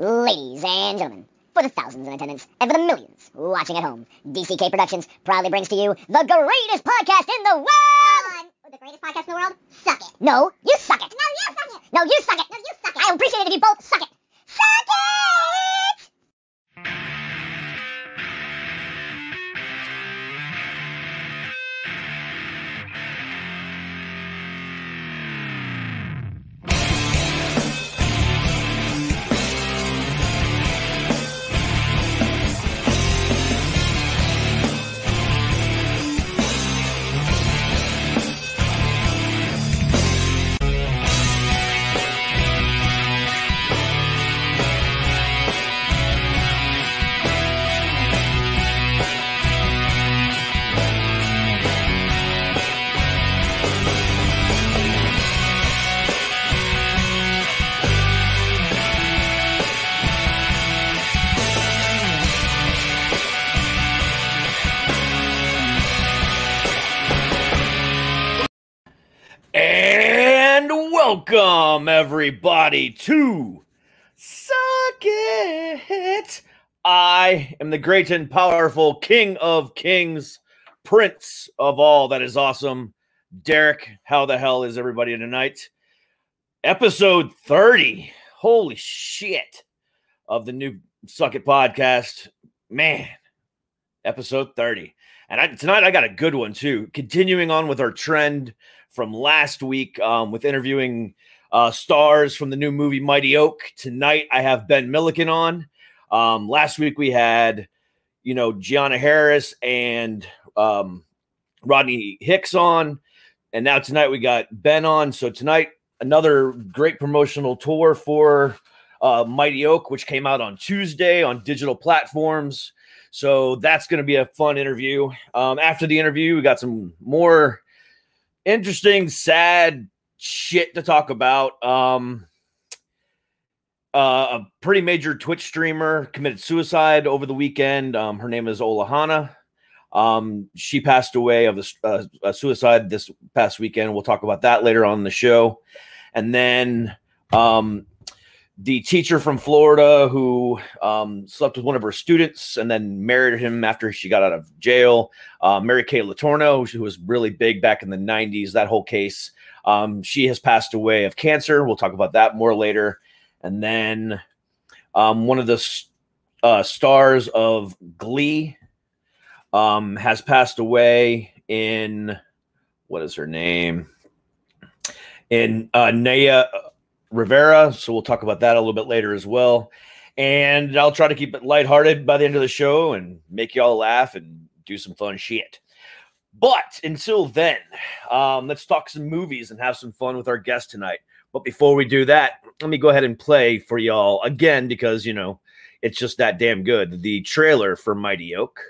Ladies and gentlemen, for the thousands in attendance and for the millions watching at home, DCK Productions proudly brings to you the greatest podcast in the world! The greatest podcast in the world? Suck it. No, you suck it! No, you suck it. No, you suck it! No, you suck it. I appreciate it if you both suck it! Welcome everybody to Suck It. I am the great and powerful King of Kings, Prince of all that is awesome. Derek, how the hell is everybody tonight? Episode 30. Holy shit. Of the new Suck It podcast. Man, episode 30. And I, tonight I got a good one too. Continuing on with our trend from last week um, with interviewing uh, stars from the new movie Mighty Oak. Tonight I have Ben Milliken on. Um, last week we had, you know, Gianna Harris and um, Rodney Hicks on. And now tonight we got Ben on. So tonight, another great promotional tour for uh, Mighty Oak, which came out on Tuesday on digital platforms. So that's going to be a fun interview. Um, after the interview, we got some more interesting, sad shit to talk about. Um, uh, a pretty major Twitch streamer committed suicide over the weekend. Um, her name is Olahana. Um, she passed away of a, uh, a suicide this past weekend. We'll talk about that later on the show. And then um, the teacher from Florida who um, slept with one of her students and then married him after she got out of jail. Uh, Mary Kay Letourneau, who was really big back in the 90s, that whole case. Um, she has passed away of cancer. We'll talk about that more later. And then um, one of the uh, stars of Glee um, has passed away in what is her name? In uh, Naya Rivera. So we'll talk about that a little bit later as well. And I'll try to keep it lighthearted by the end of the show and make y'all laugh and do some fun shit. But until then, um, let's talk some movies and have some fun with our guest tonight. But before we do that, let me go ahead and play for y'all again because, you know, it's just that damn good. The trailer for Mighty Oak.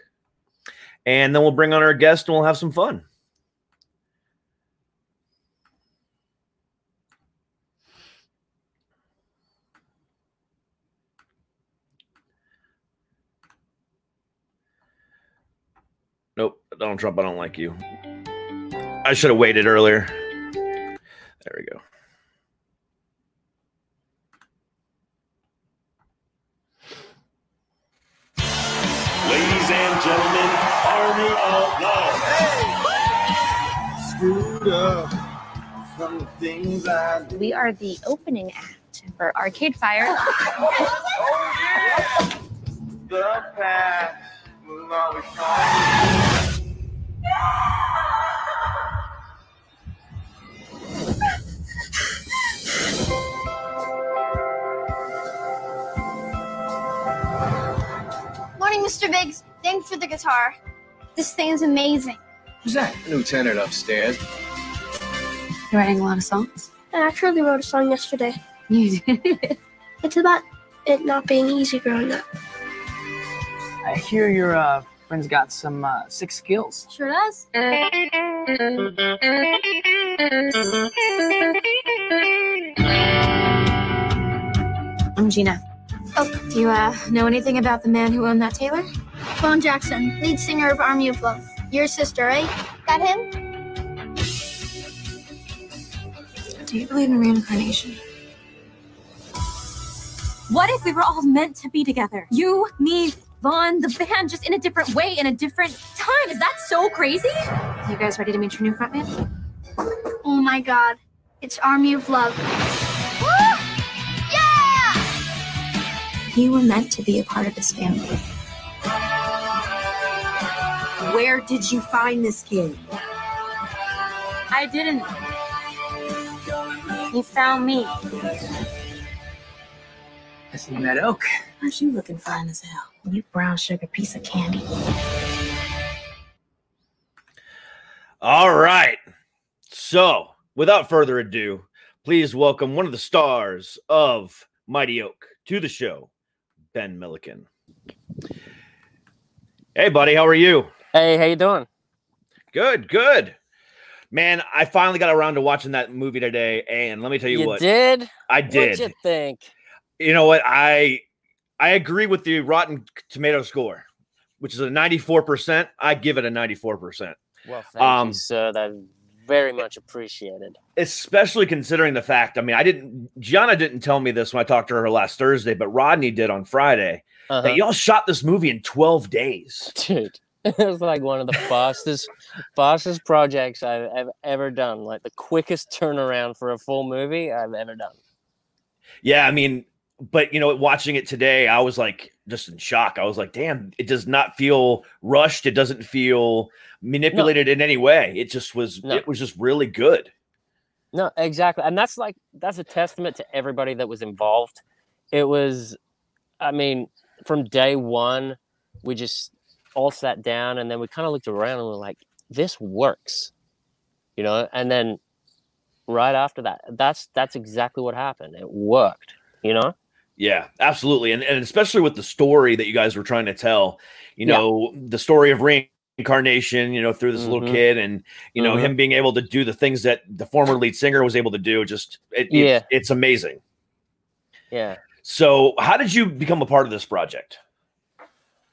And then we'll bring on our guest and we'll have some fun. Donald Trump, I don't like you. I should have waited earlier. There we go. Ladies and gentlemen, Army of Love. screwed up from the things I did. We are the opening act for Arcade Fire. The past will always find Morning, Mr. Biggs. Thanks for the guitar. This thing is amazing. Who's that? New tenant upstairs. You're writing a lot of songs. I actually wrote a song yesterday. You did. It's about it not being easy growing up. I hear your uh, friend's got some uh, sick skills. Sure does. I'm Gina. Oh. Do you uh, know anything about the man who owned that tailor? Vaughn Jackson, lead singer of Army of Love. Your sister, right? That him? Do you believe in reincarnation? What if we were all meant to be together? You, me, Vaughn, the band, just in a different way, in a different time. Is that so crazy? You guys ready to meet your new frontman? Oh my god. It's Army of Love. Yeah! You were meant to be a part of this family. Where did you find this kid? I didn't. He found me. I see you met Oak. Aren't you looking fine as hell? You brown sugar piece of candy. All right. So, without further ado, please welcome one of the stars of Mighty Oak to the show, Ben Milliken. Hey, buddy, how are you? Hey, how you doing? Good, good. Man, I finally got around to watching that movie today, and let me tell you, You what did? I did. What'd did. you think? you know what I I agree with the Rotten Tomato score, which is a 94%. I give it a 94%. Well, thank Um, you, sir. That's very much appreciated. Especially considering the fact, I mean, I didn't Gianna didn't tell me this when I talked to her last Thursday, but Rodney did on Friday. Uh-huh. That y'all shot this movie in 12 days. Dude, it was like one of the fastest, fastest projects I've ever, ever done. Like the quickest turnaround for a full movie I've ever done. Yeah, I mean, but you know, watching it today, I was like just in shock. I was like, damn, it does not feel rushed. It doesn't feel manipulated in any way. It just was No. it was just really good. No, exactly. And that's like that's a testament to everybody that was involved. It was I mean, from day one, we just all sat down and then we kind of looked around and we're like, this works. You know, and then right after that, that's that's exactly what happened. It worked, you know? Yeah, absolutely. And, and especially with the story that you guys were trying to tell, you Yeah. know, the story of reincarnation, you know, through this little Mhm. kid and, you know, Mhm. him being able to do the things that the former lead singer was able to do. Just, it, Yeah. it's, it's amazing. Yeah. So, how did you become a part of this project?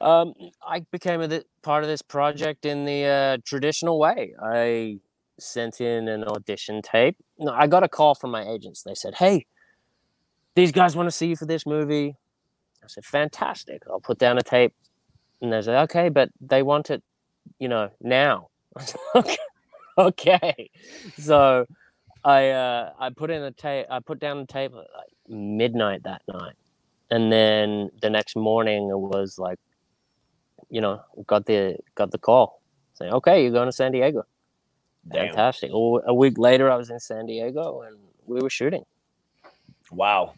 Um, I became a th- part of this project in the uh, traditional way. I sent in an audition tape. No, I got a call from my agents. They said, "Hey, these guys want to see you for this movie." I said, "Fantastic! I'll put down a tape." And they said, "Okay, but they want it, you know, now." Said, okay. okay. So I uh, I put in a tape. I put down the tape at like midnight that night, and then the next morning it was like you know, got the got the call saying, "Okay, you're going to San Diego." Damn. Fantastic. A a week later, I was in San Diego and we were shooting. Wow.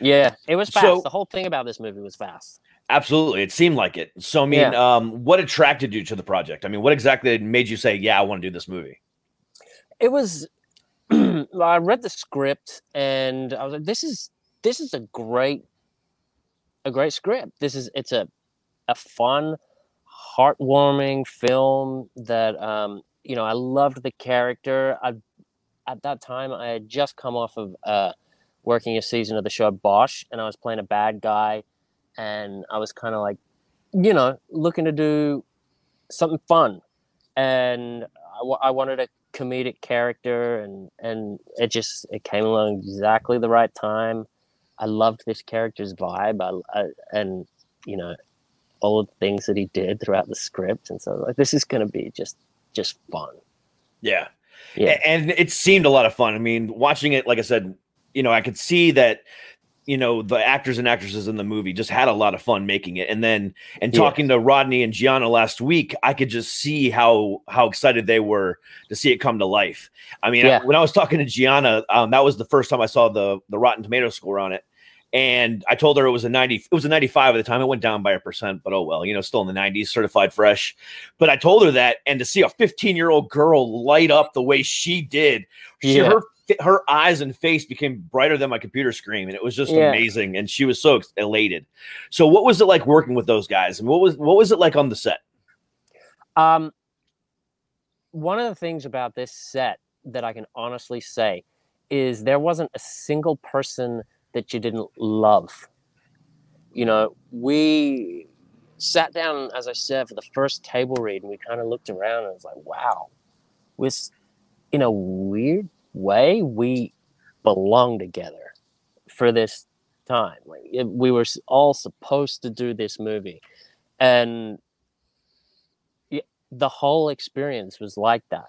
Yeah, it was fast. So- the whole thing about this movie was fast. Absolutely. It seemed like it. So, I mean, Yeah. um, what attracted you to the project? I mean, what exactly made you say, yeah, I want to do this movie? It was. I read the script and I was like, "This is this is a great, a great script. This is it's a, a fun, heartwarming film that um, you know I loved the character. I at that time I had just come off of uh, working a season of the show Bosch, and I was playing a bad guy, and I was kind of like, you know, looking to do something fun, and I, wanted a comedic character, and and it just it came along exactly the right time. I loved this character's vibe, I, I, and you know, all the things that he did throughout the script, and so like this is gonna be just just fun. Yeah. Yeah. And it seemed a lot of fun. I mean, watching it, like I said, you know, I could see that, you know, the actors and actresses in the movie just had a lot of fun making it. And then, and Yeah. talking to Rodney and Gianna last week, I could just see how how excited they were to see it come to life. I mean, Yeah. when I was talking to Gianna, um, that was the first time I saw the the Rotten Tomato score on it. And I told her it was a 90, it was a 95 at the time. It went down by a percent, but oh well, you know, still in the 90s, certified fresh. But I told her that, and to see a 15 year old girl light up the way she did, she, Yeah. her her eyes and face became brighter than my computer screen, and it was just Yeah. amazing. And she was so elated. So, what was it like working with those guys? And what was what was it like on the set? Um, one of the things about this set that I can honestly say is there wasn't a single person that you didn't love. You know, we sat down, as I said, for the first table read, and we kind of looked around and it was like, wow, we're in a weird way, we belong together for this time. Like it, we were all supposed to do this movie, and y- the whole experience was like that.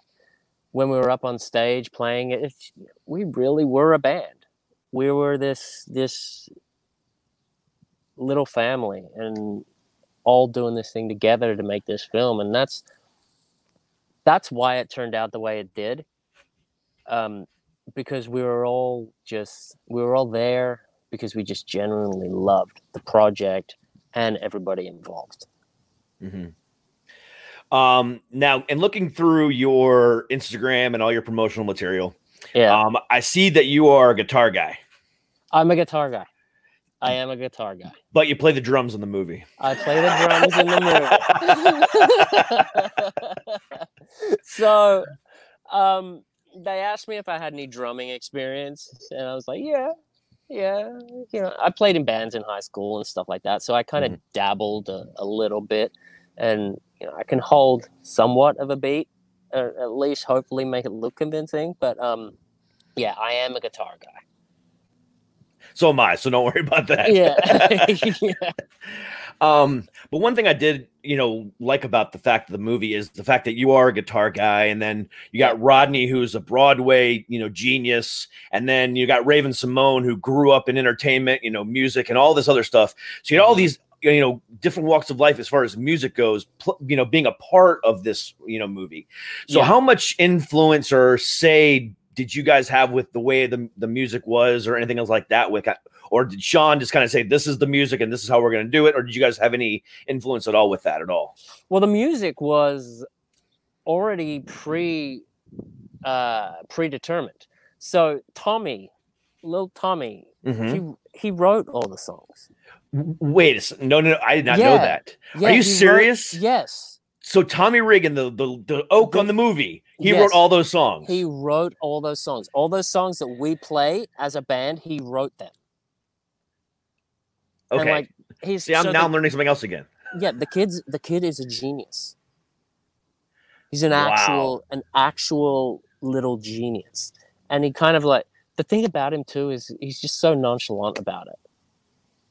When we were up on stage playing it, we really were a band. We were this this little family, and all doing this thing together to make this film, and that's that's why it turned out the way it did. Um, because we were all just we were all there because we just genuinely loved the project and everybody involved. hmm Um, now, and looking through your Instagram and all your promotional material, Yeah, um, I see that you are a guitar guy, I'm a guitar guy. I am a guitar guy. but you play the drums in the movie. I play the drums in the movie. so, um, they asked me if I had any drumming experience, and I was like, "Yeah, yeah." You know, I played in bands in high school and stuff like that, so I kind of dabbled a, a little bit, and you know, I can hold somewhat of a beat, or at least hopefully make it look convincing. But um, yeah, I am a guitar guy. So am I. So don't worry about that. Yeah. yeah. Um, but one thing I did, you know, like about the fact of the movie is the fact that you are a guitar guy, and then you got Rodney, who's a Broadway, you know, genius, and then you got Raven-Symoné, who grew up in entertainment, you know, music and all this other stuff. So you got all mm-hmm. these, you know, different walks of life as far as music goes, pl- you know, being a part of this, you know, movie. So Yeah. how much influence or say did you guys have with the way the, the music was or anything else like that with or did Sean just kind of say this is the music and this is how we're going to do it or did you guys have any influence at all with that at all Well, the music was already pre uh predetermined. So Tommy, little Tommy, Mhm. he he wrote all the songs. Wait no no i did not know that Yeah, are you he wrote- serious yes. So tommy ragen the the, the oak on the movie he Yes. wrote all those songs He wrote all those songs. All those songs that we play as a band, he wrote them. okay And like he's see i'm so now the- learning something else again yeah the kids the kid is a genius he's an Wow. actual an actual little genius and he kind of like the thing about him too is he's just so nonchalant about it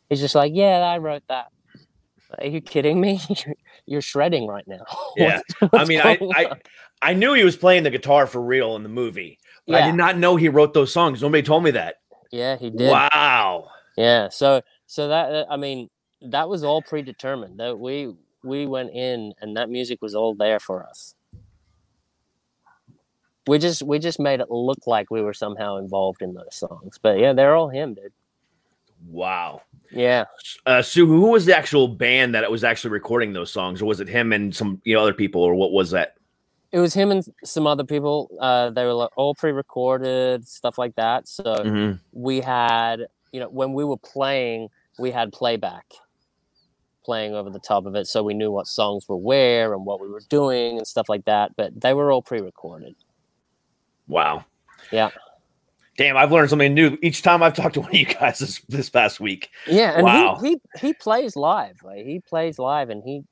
he's just like yeah i wrote that are you kidding me you're, shredding right now yeah What's- i mean I, I i knew he was playing the guitar for real in the movie but i did not know he wrote those songs nobody told me that yeah he did wow Yeah. So so that I mean that was all predetermined. That we we went in and that music was all there for us. We just we just made it look like we were somehow involved in those songs. But yeah, they're all him, dude. Wow Yeah. uh, Sue, who was the actual band that was actually recording those songs, or was it him and some you know other people, or what was that? It was him and some other people. Uh, they were like all pre-recorded stuff like that. So Mhm. we had, you know, when we were playing, we had playback playing over the top of it, so we knew what songs were where and what we were doing and stuff like that. But they were all pre-recorded. Wow, Yeah. Damn! I've learned something new each time I've talked to one of you guys this this past week. Yeah, and Wow. he, he he plays live. Like he plays live and he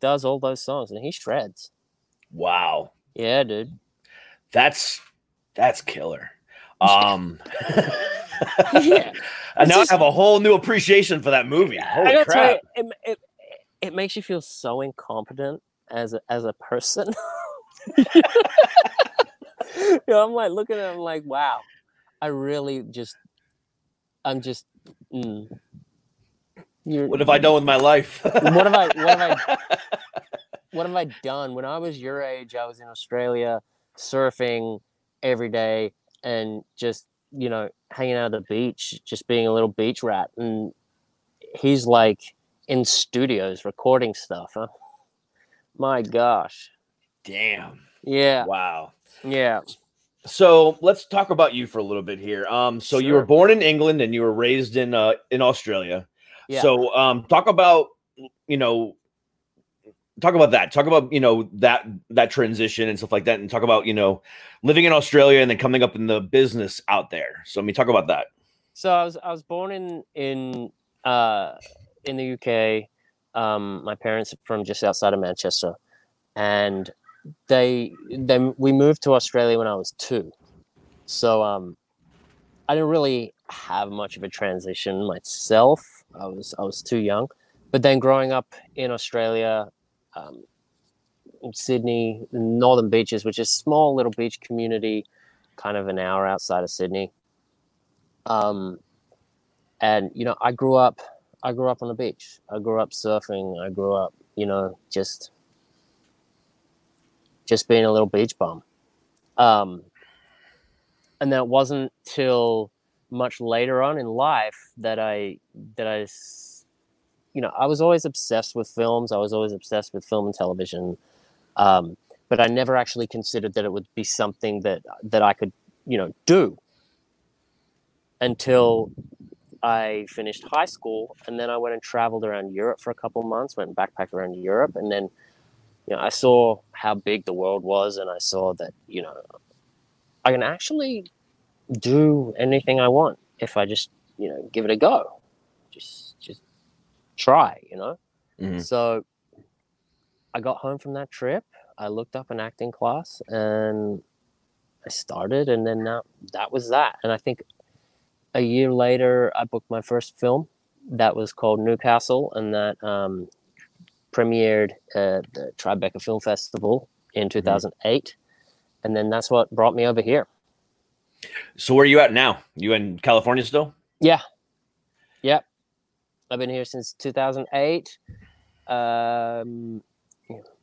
does all those songs and he shreds. Wow, Yeah, dude. that's that's killer. Um, Yeah. and now just- I have a whole new appreciation for that movie. Holy gotta you, it, it, it makes you feel so incompetent as a, as a person. you know, I'm like looking at him like, wow, I really just, I'm just, mm. What have I done with my life? what have I, what have I, what have I done? When I was your age, I was in Australia surfing every day and just, you know, hanging out at the beach, just being a little beach rat. And he's like in studios recording stuff. Huh? My gosh. Damn. Yeah. Wow. Yeah. So let's talk about you for a little bit here. Um, so you were born in England and you were raised in uh in Australia. Yeah. So um, talk about you know, talk about that. Talk about you know that that transition and stuff like that, and talk about you know living in Australia and then coming up in the business out there. So I mean, talk about that. So I was I was born in in uh, in the UK. Um, my parents are from just outside of Manchester, and they then we moved to Australia when I was two. So um, I didn't really have much of a transition myself. I was I was too young, but then growing up in Australia, um, in Sydney, Northern Beaches, which is a small little beach community, kind of an hour outside of Sydney. Um, and you know, I grew up. I grew up on the beach. I grew up surfing. I grew up, you know, just just being a little beach bum. Um, and then it wasn't till much later on in life that I that I you know, I was always obsessed with films. I was always obsessed with film and television, um, but I never actually considered that it would be something that that I could, you know, do until I finished high school, and then I went and traveled around Europe for a couple months. Went and backpacked around Europe, and then you know I saw how big the world was, and I saw that you know I can actually do anything I want if I just you know give it a go. Just just try, you know. Mhm. So I got home from that trip. I looked up an acting class and I started, and then that, that was that. And I think a year later, I booked my first film that was called Newcastle, and that um, premiered at the Tribeca Film Festival in 2008. And then that's what brought me over here. So where are you at now? You in California still? Yeah. Yep. I've been here since 2008. Um,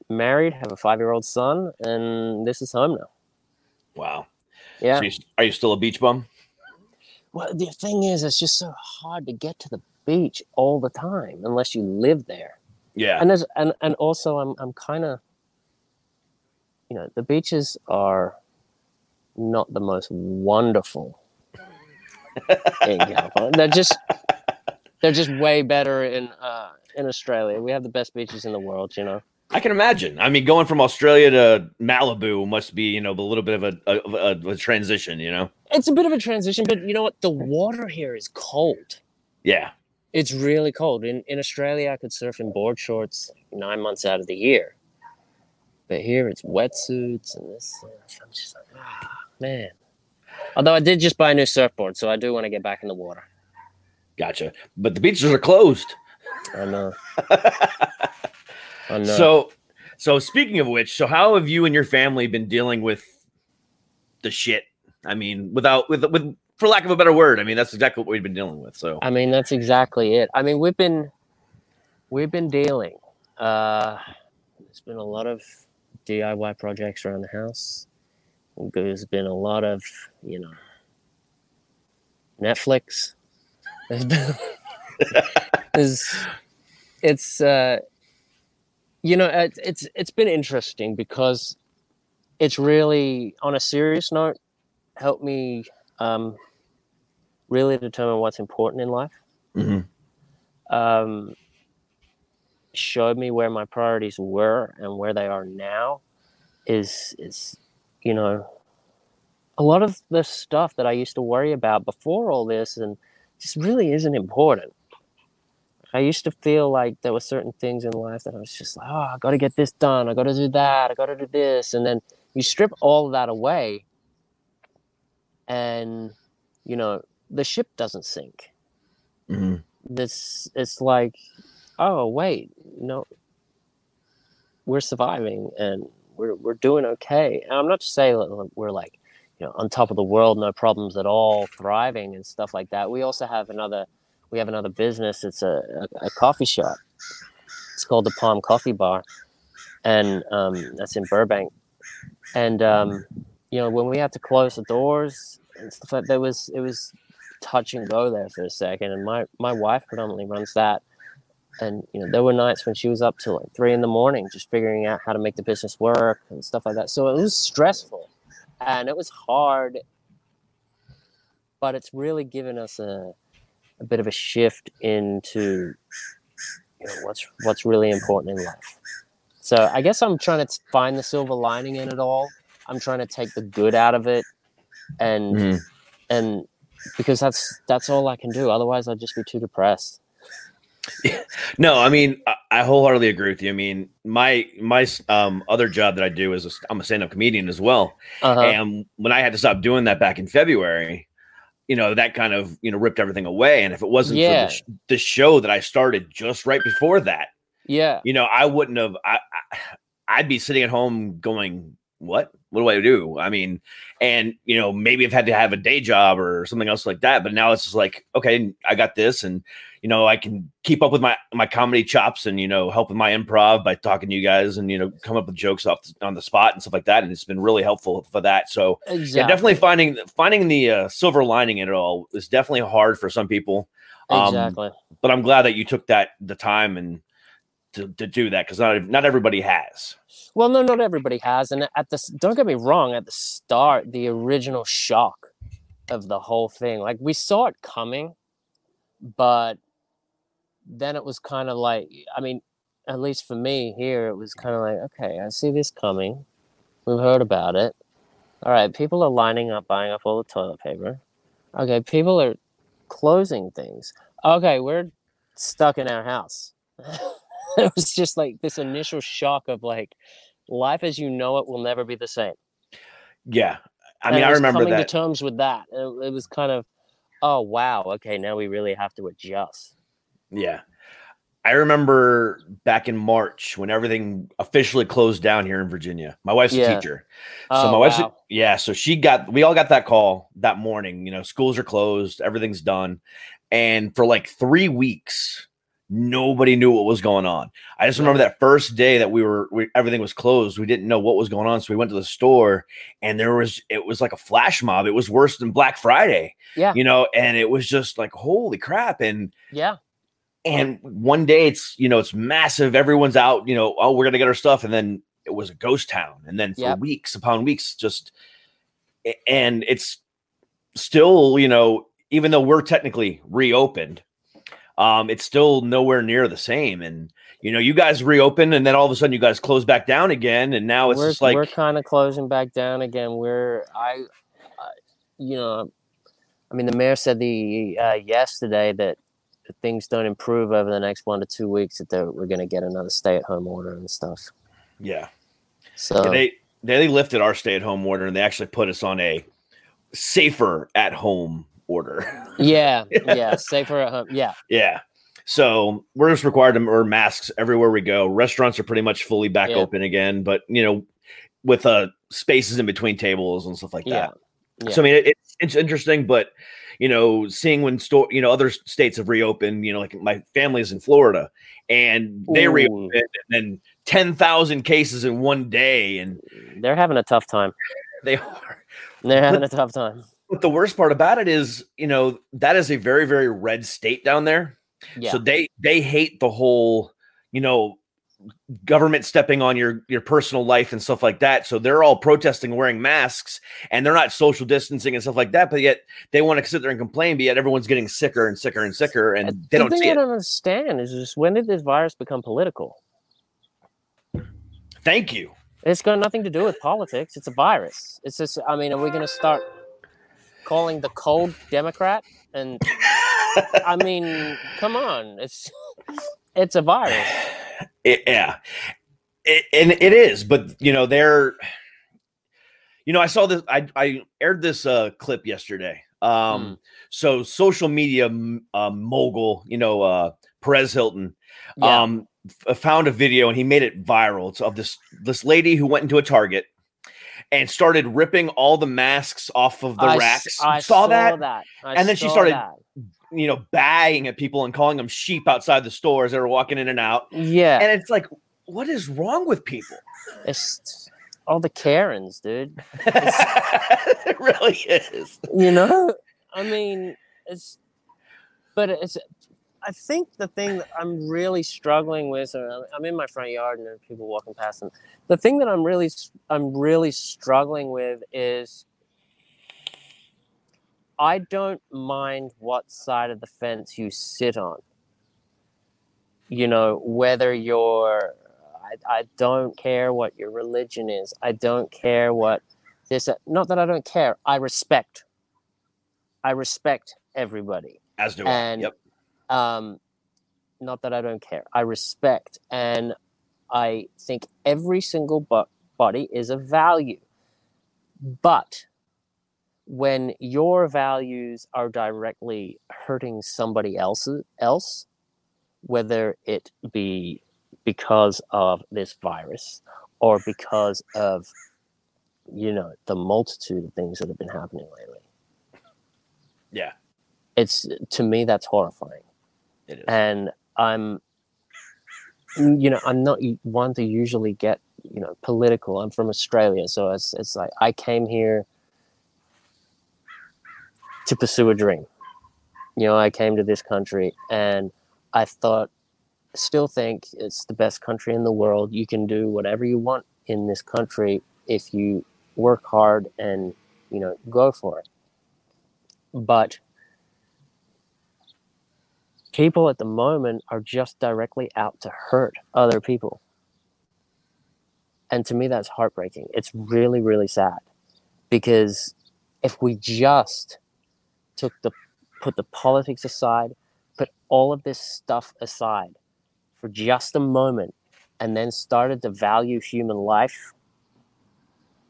married, have a five year old son, and this is home now. Wow. Yeah. So you, are you still a beach bum? Well, the thing is, it's just so hard to get to the beach all the time unless you live there. Yeah. And there's and and also I'm I'm kind of you know the beaches are not the most wonderful in California. They're just they're just way better in uh, in Australia. We have the best beaches in the world, you know. I can imagine. I mean, going from Australia to Malibu must be, you know, a little bit of a, a, a transition, you know? It's a bit of a transition, but you know what? The water here is cold. Yeah. It's really cold. In in Australia, I could surf in board shorts nine months out of the year, but here it's wetsuits and this. I'm just like, ah, man. Although I did just buy a new surfboard, so I do want to get back in the water. Gotcha. But the beaches are closed. I know. I know. So, so speaking of which, so how have you and your family been dealing with the shit? I mean, without with with for lack of a better word, I mean that's exactly what we've been dealing with. So, I mean, that's exactly it. I mean, we've been we've been dealing. Uh, there's been a lot of DIY projects around the house. There's been a lot of you know Netflix. There's been there's, it's uh, you know it, it's it's been interesting because it's really on a serious note helped me um, really determine what's important in life. Mhm. Um, showed me where my priorities were and where they are now. Is is you know a lot of the stuff that I used to worry about before all this and just really isn't important. I used to feel like there were certain things in life that I was just like, oh, I got to get this done. I got to do that. I got to do this. And then you strip all of that away, and you know the ship doesn't sink. Mhm. This it's like, oh wait, no, we're surviving and we're we're doing okay. And I'm not to say that we're like, you know, on top of the world, no problems at all, thriving and stuff like that. We also have another we have another business. It's a, a, a coffee shop. It's called the Palm Coffee Bar, and um, that's in Burbank. And um, you know, when we had to close the doors and stuff like there was it was touch and go there for a second. And my my wife predominantly runs that. And you know, there were nights when she was up till like three in the morning, just figuring out how to make the business work and stuff like that. So it was stressful, and it was hard. But it's really given us a a bit of a shift into you know, what's what's really important in life. So I guess I'm trying to find the silver lining in it all. I'm trying to take the good out of it, and Mhm. and because that's that's all I can do. Otherwise, I'd just be too depressed. No, I mean, I, I wholeheartedly agree with you. I mean, my my um other job that I do is a, I'm a stand up comedian as well. Uh-huh. And when I had to stop doing that back in February, you know that kind of you know ripped everything away. And if it wasn't Yeah. for the, sh- the show that I started just right before that, Yeah. you know, I wouldn't have. I, I I'd be sitting at home going, "What? What do I do?" I mean, and you know, maybe I've had to have a day job or something else like that. But now it's just like, okay, I got this, and you know, I can keep up with my my comedy chops, and you know, help with my improv by talking to you guys, and you know, come up with jokes off the, on the spot and stuff like that. And it's been really helpful for that. So Exactly. yeah, definitely finding finding the uh, silver lining in it all is definitely hard for some people. Um, Exactly. but I'm glad that you took that the time and to, to do that because not not everybody has. Well, no, not everybody has, and at the don't get me wrong. At the start, the original shock of the whole thing, like we saw it coming, but then it was kind of like, I mean, at least for me here, it was kind of like, okay, I see this coming. We've heard about it. All right, people are lining up, buying up all the toilet paper. Okay, people are closing things. Okay, we're stuck in our house. it was just like this initial shock of like life as you know it will never be the same. Yeah, I mean, it I remember coming that. to terms with that. It, it was kind of, oh wow, okay, now we really have to adjust. Yeah. I remember back in March when everything officially closed down here in Virginia. My wife's Yeah. a teacher. So Oh, my wife's a- wow. yeah, so she got we all got that call that morning, you know, schools are closed, everything's done. And for like 3 weeks nobody knew what was going on. I just remember that first day that we were we, everything was closed, we didn't know what was going on, so we went to the store and there was it was like a flash mob. It was worse than Black Friday. Yeah. You know, and it was just like holy crap and Yeah. and one day it's you know it's massive everyone's out you know oh we're gonna get our stuff and then it was a ghost town and then for Yep. weeks upon weeks just and it's still you know even though we're technically reopened um it's still nowhere near the same and you know you guys reopen and then all of a sudden you guys close back down again and now it's we're, just like we're kind of closing back down again. We're I, I you know, I mean, the mayor said the uh, yesterday that things don't improve over the next one to two weeks, that we're going to get another stay-at-home order and stuff. yeah So Yeah, they they lifted our stay at home order and they actually put us on a safer at home order yeah, yeah, safer at home. Yeah, Yeah. So we're just required to wear masks everywhere we go. Restaurants are pretty much fully back Yeah. open again, but you know, with uh spaces in between tables and stuff like that. yeah. So I mean, it, it's it's interesting, but you know, seeing when store you know other states have reopened. You know, like my family's in Florida, and they Ooh. reopened, and then ten thousand cases in one day, and they're having a tough time. they are. They're having a tough time. But the worst part about it is, you know, that is a very very red state down there. Yeah, So they they hate the whole, you know, government stepping on your your personal life and stuff like that. So they're all protesting wearing masks and they're not social distancing and stuff like that. But yet they want to sit there and complain, but yet everyone's getting sicker and sicker and sicker and uh, they don't thing see I don't understand is just when did this virus become political? Thank you. It's got nothing to do with politics. It's a virus. It's just, I mean, are we going to start calling the cold Democrat? And I mean, come on, it's it's a virus. It- yeah. It, and it is, but you know, they're you know, I saw this I I aired this uh clip yesterday. Um so social media uh, mogul, you know, uh Perez Hilton Yeah. um f- found a video and he made it viral. It's of this this lady who went into a Target and started ripping all the masks off of the I s- racks. I saw, that? I And then she started- that. You know, baying at people and calling them sheep outside the stores that were walking in and out. Yeah, And it's like, what is wrong with people? it's all the Karens, dude. it really is. You know, I mean, it's, but it's. I think the thing that I'm really struggling with, I'm- in my front yard and there are people walking past, and the thing that I'm really, I'm really struggling with is, I don't mind what side of the fence you sit on. You know, whether you're, I, I don't care what your religion is. I don't care what this. Not that I don't care. I respect. I respect everybody As do and I. Yep. Um not that i don't care. I respect and i think every single bo- body is a value. But when your values are directly hurting somebody else else whether it be because of this virus or because of you know the multitude of things that have been happening lately. Yeah, it's to me that's horrifying it is. and i'm you know i'm not one to usually get you know political. I'm from australia so it's it's like i came here to pursue a dream. You know i came to this country and i thought still think it's the best country in the world. You can do whatever you want in this country if you work hard and you know go for it. But people at the moment are just directly out to hurt other people. And to me, that's heartbreaking. It's really, really sad because if we just took the put the politics aside, put all of this stuff aside for just a moment, and then started to value human life,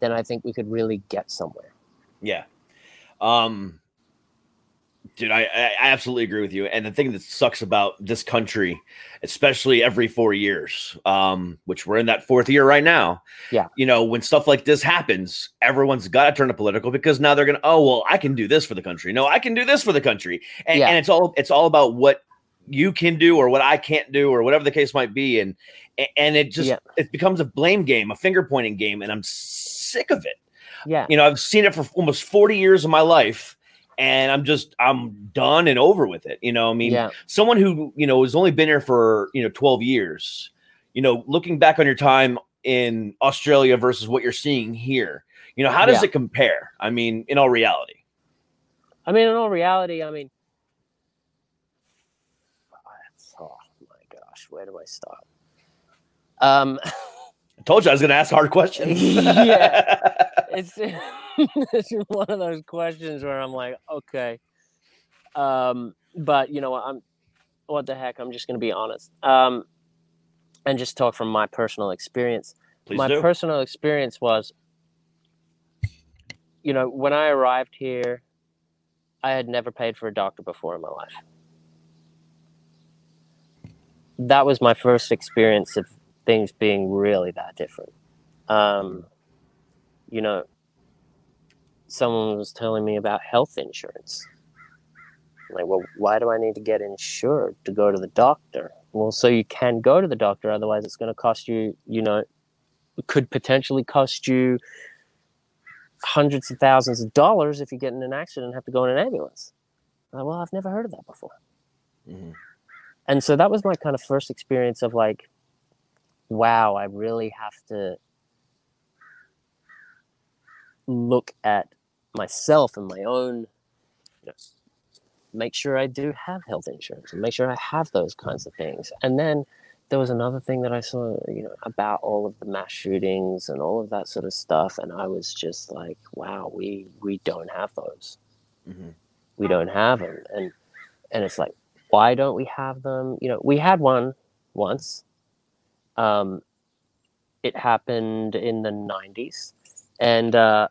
then I think we could really get somewhere. Yeah. Um dude, I, I absolutely agree with you. And the thing that sucks about this country, especially every four years, um, which we're in that fourth year right now. Yeah. You know, when stuff like this happens, everyone's got to turn to political because now they're gonna, oh well, I can do this for the country. No, I can do this for the country. And, Yeah. and it's all it's all about what you can do or what I can't do or whatever the case might be. And and it just Yeah. it becomes a blame game, a finger pointing game, and I'm sick of it Yeah. you know i've seen it for almost 40 years of my life and i'm just i'm done and over with it you know i mean Yeah. someone who you know has only been here for you know 12 years you know looking back on your time in australia versus what you're seeing here you know how does Yeah. it compare i mean in all reality I mean, in all reality, I mean, oh my gosh, where do I start? Um, i told you i was going to ask hard questions Yeah. it's it's one of those questions where I'm like, okay, um, but you know what? I'm what the heck? I'm just going to be honest, um, and just talk from my personal experience. Please my do. personal experience was, you know, when I arrived here, I had never paid for a doctor before in my life. That was my first experience of things being really that different. Um, you know, someone was telling me about health insurance. I'm like, well, why do I need to get insured to go to the doctor? Well, so you can go to the doctor, otherwise, it's going to cost you, you know, could potentially cost you hundreds of thousands of dollars if you get in an accident and have to go in an ambulance. Like, well, I've never heard of that before. Mhm. And so that was my kind of first experience of like, wow, I really have to look at myself and my own you know, make sure I do have health insurance and make sure I have those kinds of things. And then there was another thing that I saw, you know, about all of the mass shootings and all of that sort of stuff, and I was just like, wow, we we don't have those. Mhm. We don't have them, and and it's like, why don't we have them? You know, we had one once. Um, it happened in the '90s, and uh,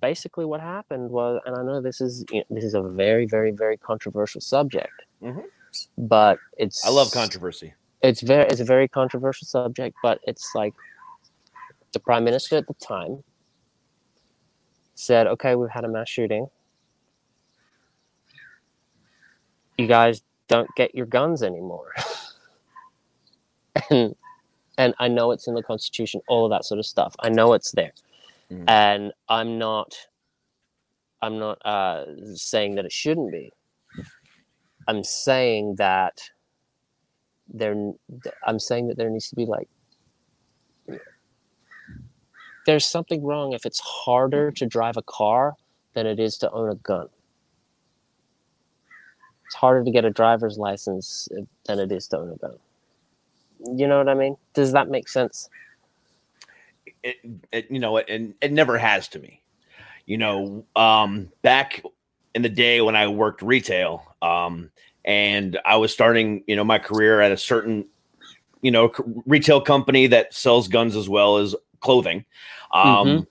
basically what happened was, and I know this is you know, this is a very, very, very controversial subject, Mhm. but it's i love controversy it's very it's a very controversial subject, but it's like the prime minister at the time said, "Okay, we've had a mass shooting. You guys don't get your guns anymore." and and I know it's in the constitution, all of that sort of stuff. I know it's there. Mhm. And I'm not I'm not uh saying that it shouldn't be. I'm saying that there i'm saying that there needs to be like there's something wrong if it's harder to drive a car than it is to own a gun it's harder to get a driver's license than it is to own a gun you know what i mean does that make sense it, it you know it and it never has to me you know um back in the day when i worked retail um and i was starting you know my career at a certain you know c- retail company that sells guns as well as clothing um Mhm.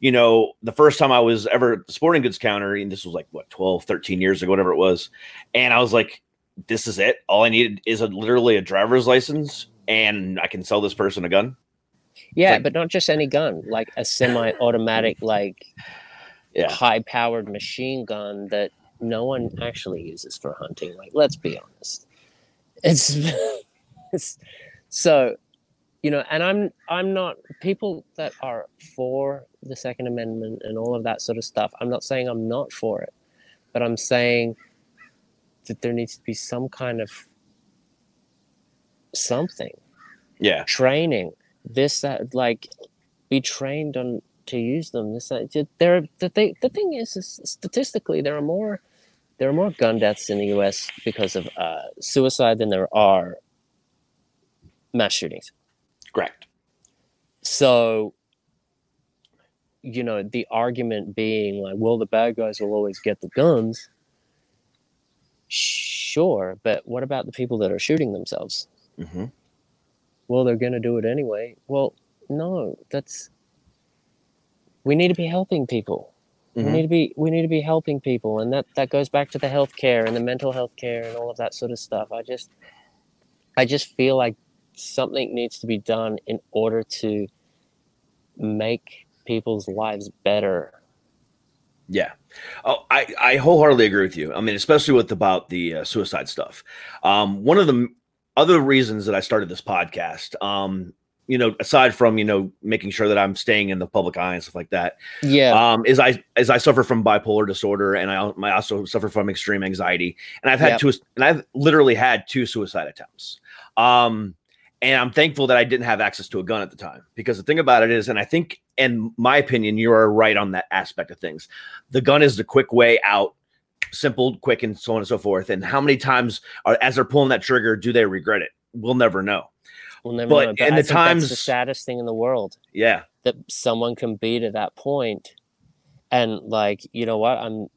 you know, the first time I was ever at the sporting goods counter, and this was like what 12, 13 years ago, whatever it was, and I was like, this is it. All I needed is a literally a driver's license, and I can sell this person a gun. Yeah, like- but not just any gun, like a semi-automatic, like Yeah. high-powered machine gun that no one actually uses for hunting. Like, let's be honest. It's, it's so, you know, and I'm I'm not people that are for the Second Amendment and all of that sort of stuff. I'm not saying I'm not for it, but I'm saying that there needs to be some kind of something. Yeah. training. This that like be trained on to use them. This that there the thing the thing is, is statistically there are more there are more gun deaths in the US because of uh, suicide than there are mass shootings. Correct. so you know the argument being like well the bad guys will always get the guns. Sure but what about the people that are shooting themselves hmm well they're going to do it anyway well no that's we need to be helping people we Mhm. need to be we need to be helping people and that that goes back to the health care and the mental health care and all of that sort of stuff i just i just feel like something needs to be done in order to make people's lives better Yeah. Oh, I, I wholeheartedly agree with you. I mean, especially with about the uh, suicide stuff. Um, one of the other reasons that I started this podcast, um, you know, aside from you know making sure that I'm staying in the public eye and stuff like that, yeah um, is I as I suffer from bipolar disorder and I, I also suffer from extreme anxiety, and I've had Yep. two, and I've literally had two suicide attempts. Um, and I'm thankful that I didn't have access to a gun at the time because the thing about it is, and I think, in my opinion, you are right on that aspect of things. The gun is the quick way out, simple, quick, and so on and so forth. And how many times are as they're pulling that trigger, do they regret it? We'll never know. we'll never but know. in I the that's the saddest thing in the world Yeah, that someone can be to that point and like you know what i'm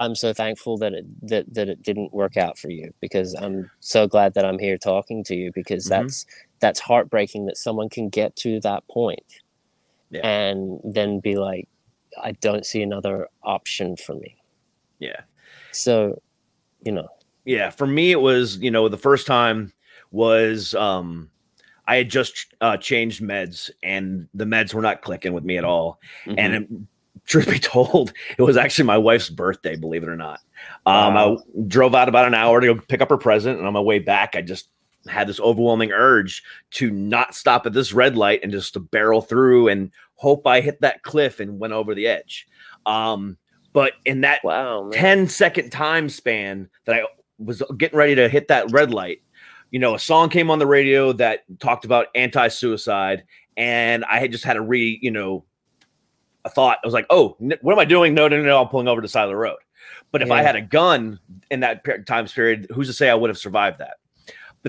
i'm so thankful that it that, that it didn't work out for you because i'm so glad that i'm here talking to you because Mhm. that's that's heartbreaking that someone can get to that point Yeah. and then be like i don't see another option for me yeah. so you know. Yeah for me it was you know the first time was um i had just uh changed meds and the meds were not clicking with me at all. And it, truth be told it was actually my wife's birthday believe it or not. Um Wow. i drove out about an hour to go pick up her present and on my way back i just had this overwhelming urge to not stop at this red light and just to barrel through and hope i hit that cliff and went over the edge. Um but in that wow man. 10 second time span that I was getting ready to hit that red light, you know, a song came on the radio that talked about anti suicide. And I had just had a re, you know, a thought. I was like, oh, what am I doing? No, no, no, no, I'm pulling over to the side of the road. But if I had a gun in that per- time period, who's to say I would have survived that?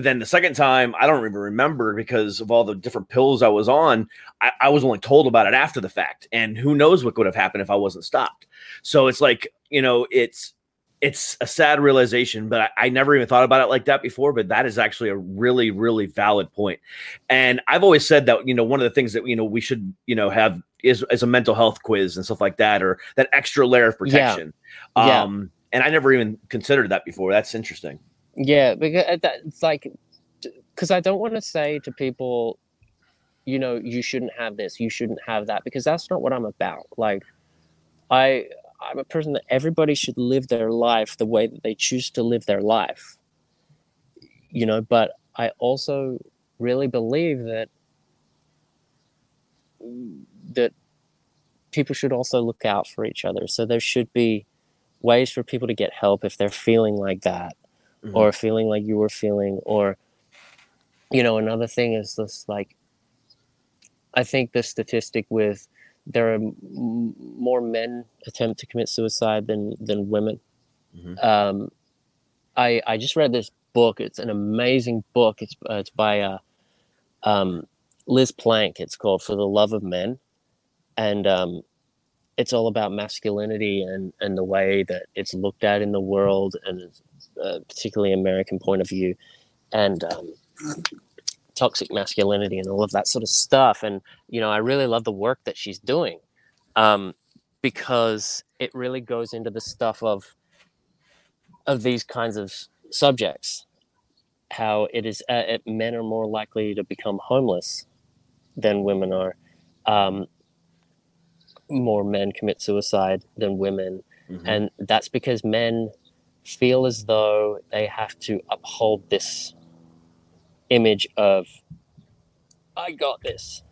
But then the second time, I don't even remember because of all the different pills I was on. I, I was only told about it after the fact, and who knows what would have happened if I wasn't stopped. So it's like you know, it's it's a sad realization, but I, I never even thought about it like that before. But that is actually a really, really valid point. And I've always said that you know one of the things that you know we should you know have is is a mental health quiz and stuff like that, or that extra layer of protection. Yeah. Um, and I never even considered that before. That's interesting. Yeah, because uh, that, it's like, because I don't want to say to people, you know, you shouldn't have this, you shouldn't have that, because that's not what I'm about. Like, I I'm a person that everybody should live their life the way that they choose to live their life. You know, but I also really believe that that people should also look out for each other. So there should be ways for people to get help if they're feeling like that Mhm. or feeling like you were feeling or you know another thing is this like i think the statistic with there are m- more men attempt to commit suicide than than women Mhm. um i i just read this book it's an amazing book it's uh, it's by uh um liz plank it's called for the love of men and um it's all about masculinity and and the way that it's looked at in the world and uh, particularly American point of view, and um, toxic masculinity and all of that sort of stuff. And you know, I really love the work that she's doing. um, because it really goes into the stuff of of these kinds of subjects. How it is, uh, it, men are more likely to become homeless than women are. Um, more men commit suicide than women, Mhm. and that's because men feel as though they have to uphold this image of I got this.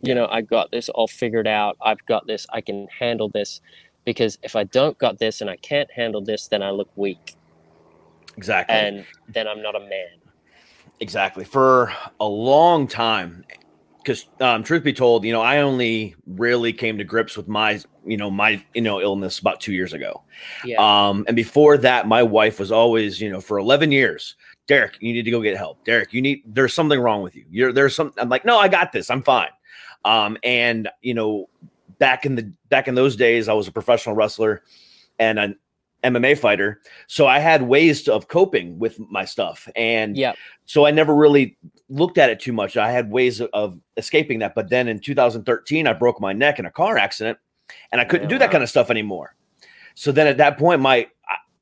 You know, I got this all figured out. I've got this. I can handle this. Because if I don't got this and I can't handle this, then I look weak exactly. and then I'm not a man. Exactly. For a long time, because um, truth be told, you know, I only really came to grips with my, you know, my, you know, illness about two years ago. Yeah. Um, and before that, my wife was always, you know, for 11 years, Derek, you need to go get help. Derek, you need, there's something wrong with you. You're, there's some, I'm like, no, I got this. I'm fine. Um, and, you know, back in the, back in those days, I was a professional wrestler and an MMA fighter. So I had ways to, of coping with my stuff. And yeah. so I never really looked at it too much. I had ways of, of escaping that. But then in 2013, I broke my neck in a car accident and I couldn't Yeah, do that wow. kind of stuff anymore. So then at that point, my,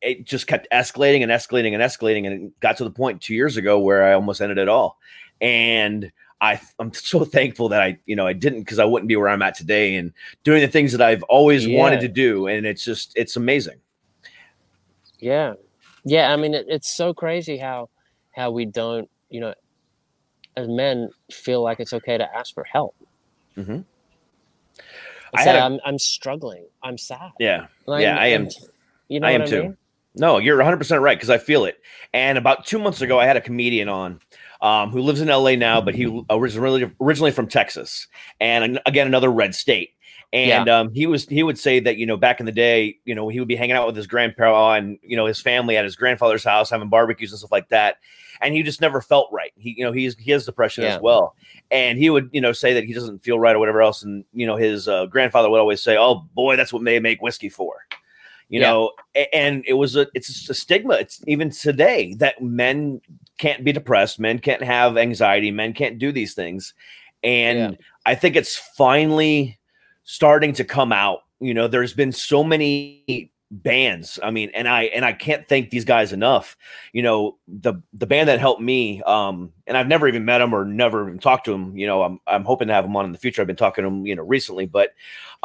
it just kept escalating and escalating and escalating. And it got to the point two years ago where I almost ended it all. And I, I'm so thankful that I, you know, I didn't because I wouldn't be where I'm at today and doing the things that I've always wanted to do. And it's just, it's amazing. Yeah, yeah. I mean, it, it's so crazy how how we don't, you know, as men feel like it's okay to ask for help. Mm-hmm. I I say a- I'm I'm struggling. I'm sad. Yeah. Like, yeah, I am. You know I am too. mean? No, you're 100% right because I feel it. And about two months ago, I had a comedian on um, who lives in LA now, but he was originally originally from Texas, and again another red state. And um, he was he would say that you know back in the day, you know he would be hanging out with his grandpa and you know his family at his grandfather's house having barbecues and stuff like that, and he just never felt right. He you know he's he has depression Yeah. as well, and he would you know say that he doesn't feel right or whatever else, and you know his uh, grandfather would always say, "Oh boy, that's what they make whiskey for." you Yeah. know and it was a it's a stigma it's even today that men can't be depressed men can't have anxiety men can't do these things and Yeah. i think it's finally starting to come out you know there's been so many bands i mean and i and i can't thank these guys enough you know the the band that helped me um and i've never even met them or never even talked to them. you know i'm i'm hoping to have them on in the future i've been talking to them, you know recently but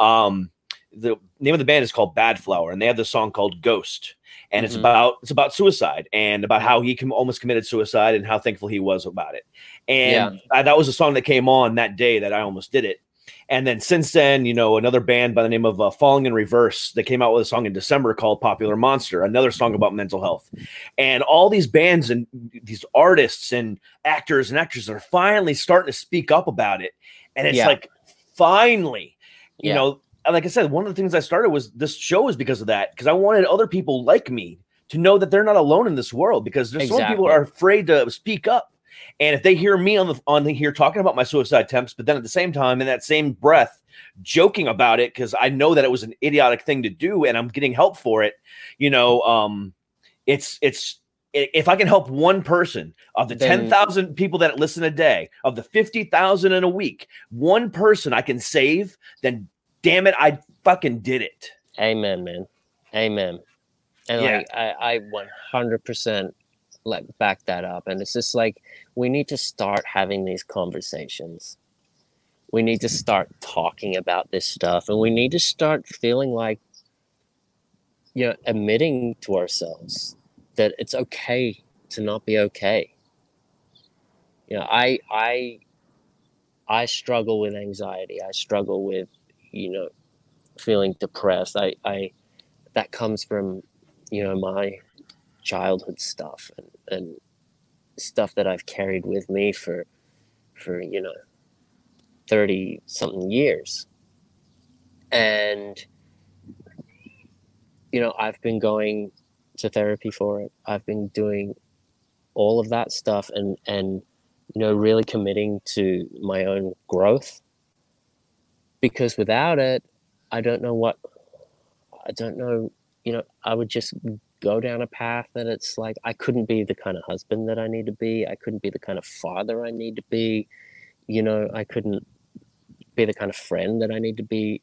um the name of the band is called Badflower, and they have this song called Ghost, and it's Mhm. about it's about suicide and about how he com- almost committed suicide and how thankful he was about it. And I, that was a song that came on that day that I almost did it. And then since then, you know, another band by the name of uh, Falling in Reverse, that came out with a song in December called Popular Monster, another song about mental health. And all these bands and these artists and actors and actresses are finally starting to speak up about it. And it's Yeah. like, finally, you Yeah. know, like I said, one of the things I started was this show is because of that, because I wanted other people like me to know that they're not alone in this world because there's some people are afraid to speak up. And if they hear me on the on the here talking about my suicide attempts, but then at the same time, in that same breath, joking about it because I know that it was an idiotic thing to do, and I'm getting help for it. You know, um, it's it's if I can help one person of the Then- ten thousand people that listen a day, of the fifty thousand in a week, one person I can save, then damn it, I fucking did it. Amen, man. Amen. And Yeah. like I, I 100% like back that up. And it's just like we need to start having these conversations. We need to start talking about this stuff, and we need to start feeling like, you know, admitting to ourselves that it's okay to not be okay. You know, I I I struggle with anxiety. I struggle with, you know, feeling depressed. I, I that comes from, you know, my childhood stuff and, and stuff that I've carried with me for for, you know, thirty something years. And you know, I've been going to therapy for it. I've been doing all of that stuff and and you know really committing to my own growth because without it i don't know what i don't know you know i would just go down a path that it's like i couldn't be the kind of husband that i need to be i couldn't be the kind of father i need to be you know i couldn't be the kind of friend that i need to be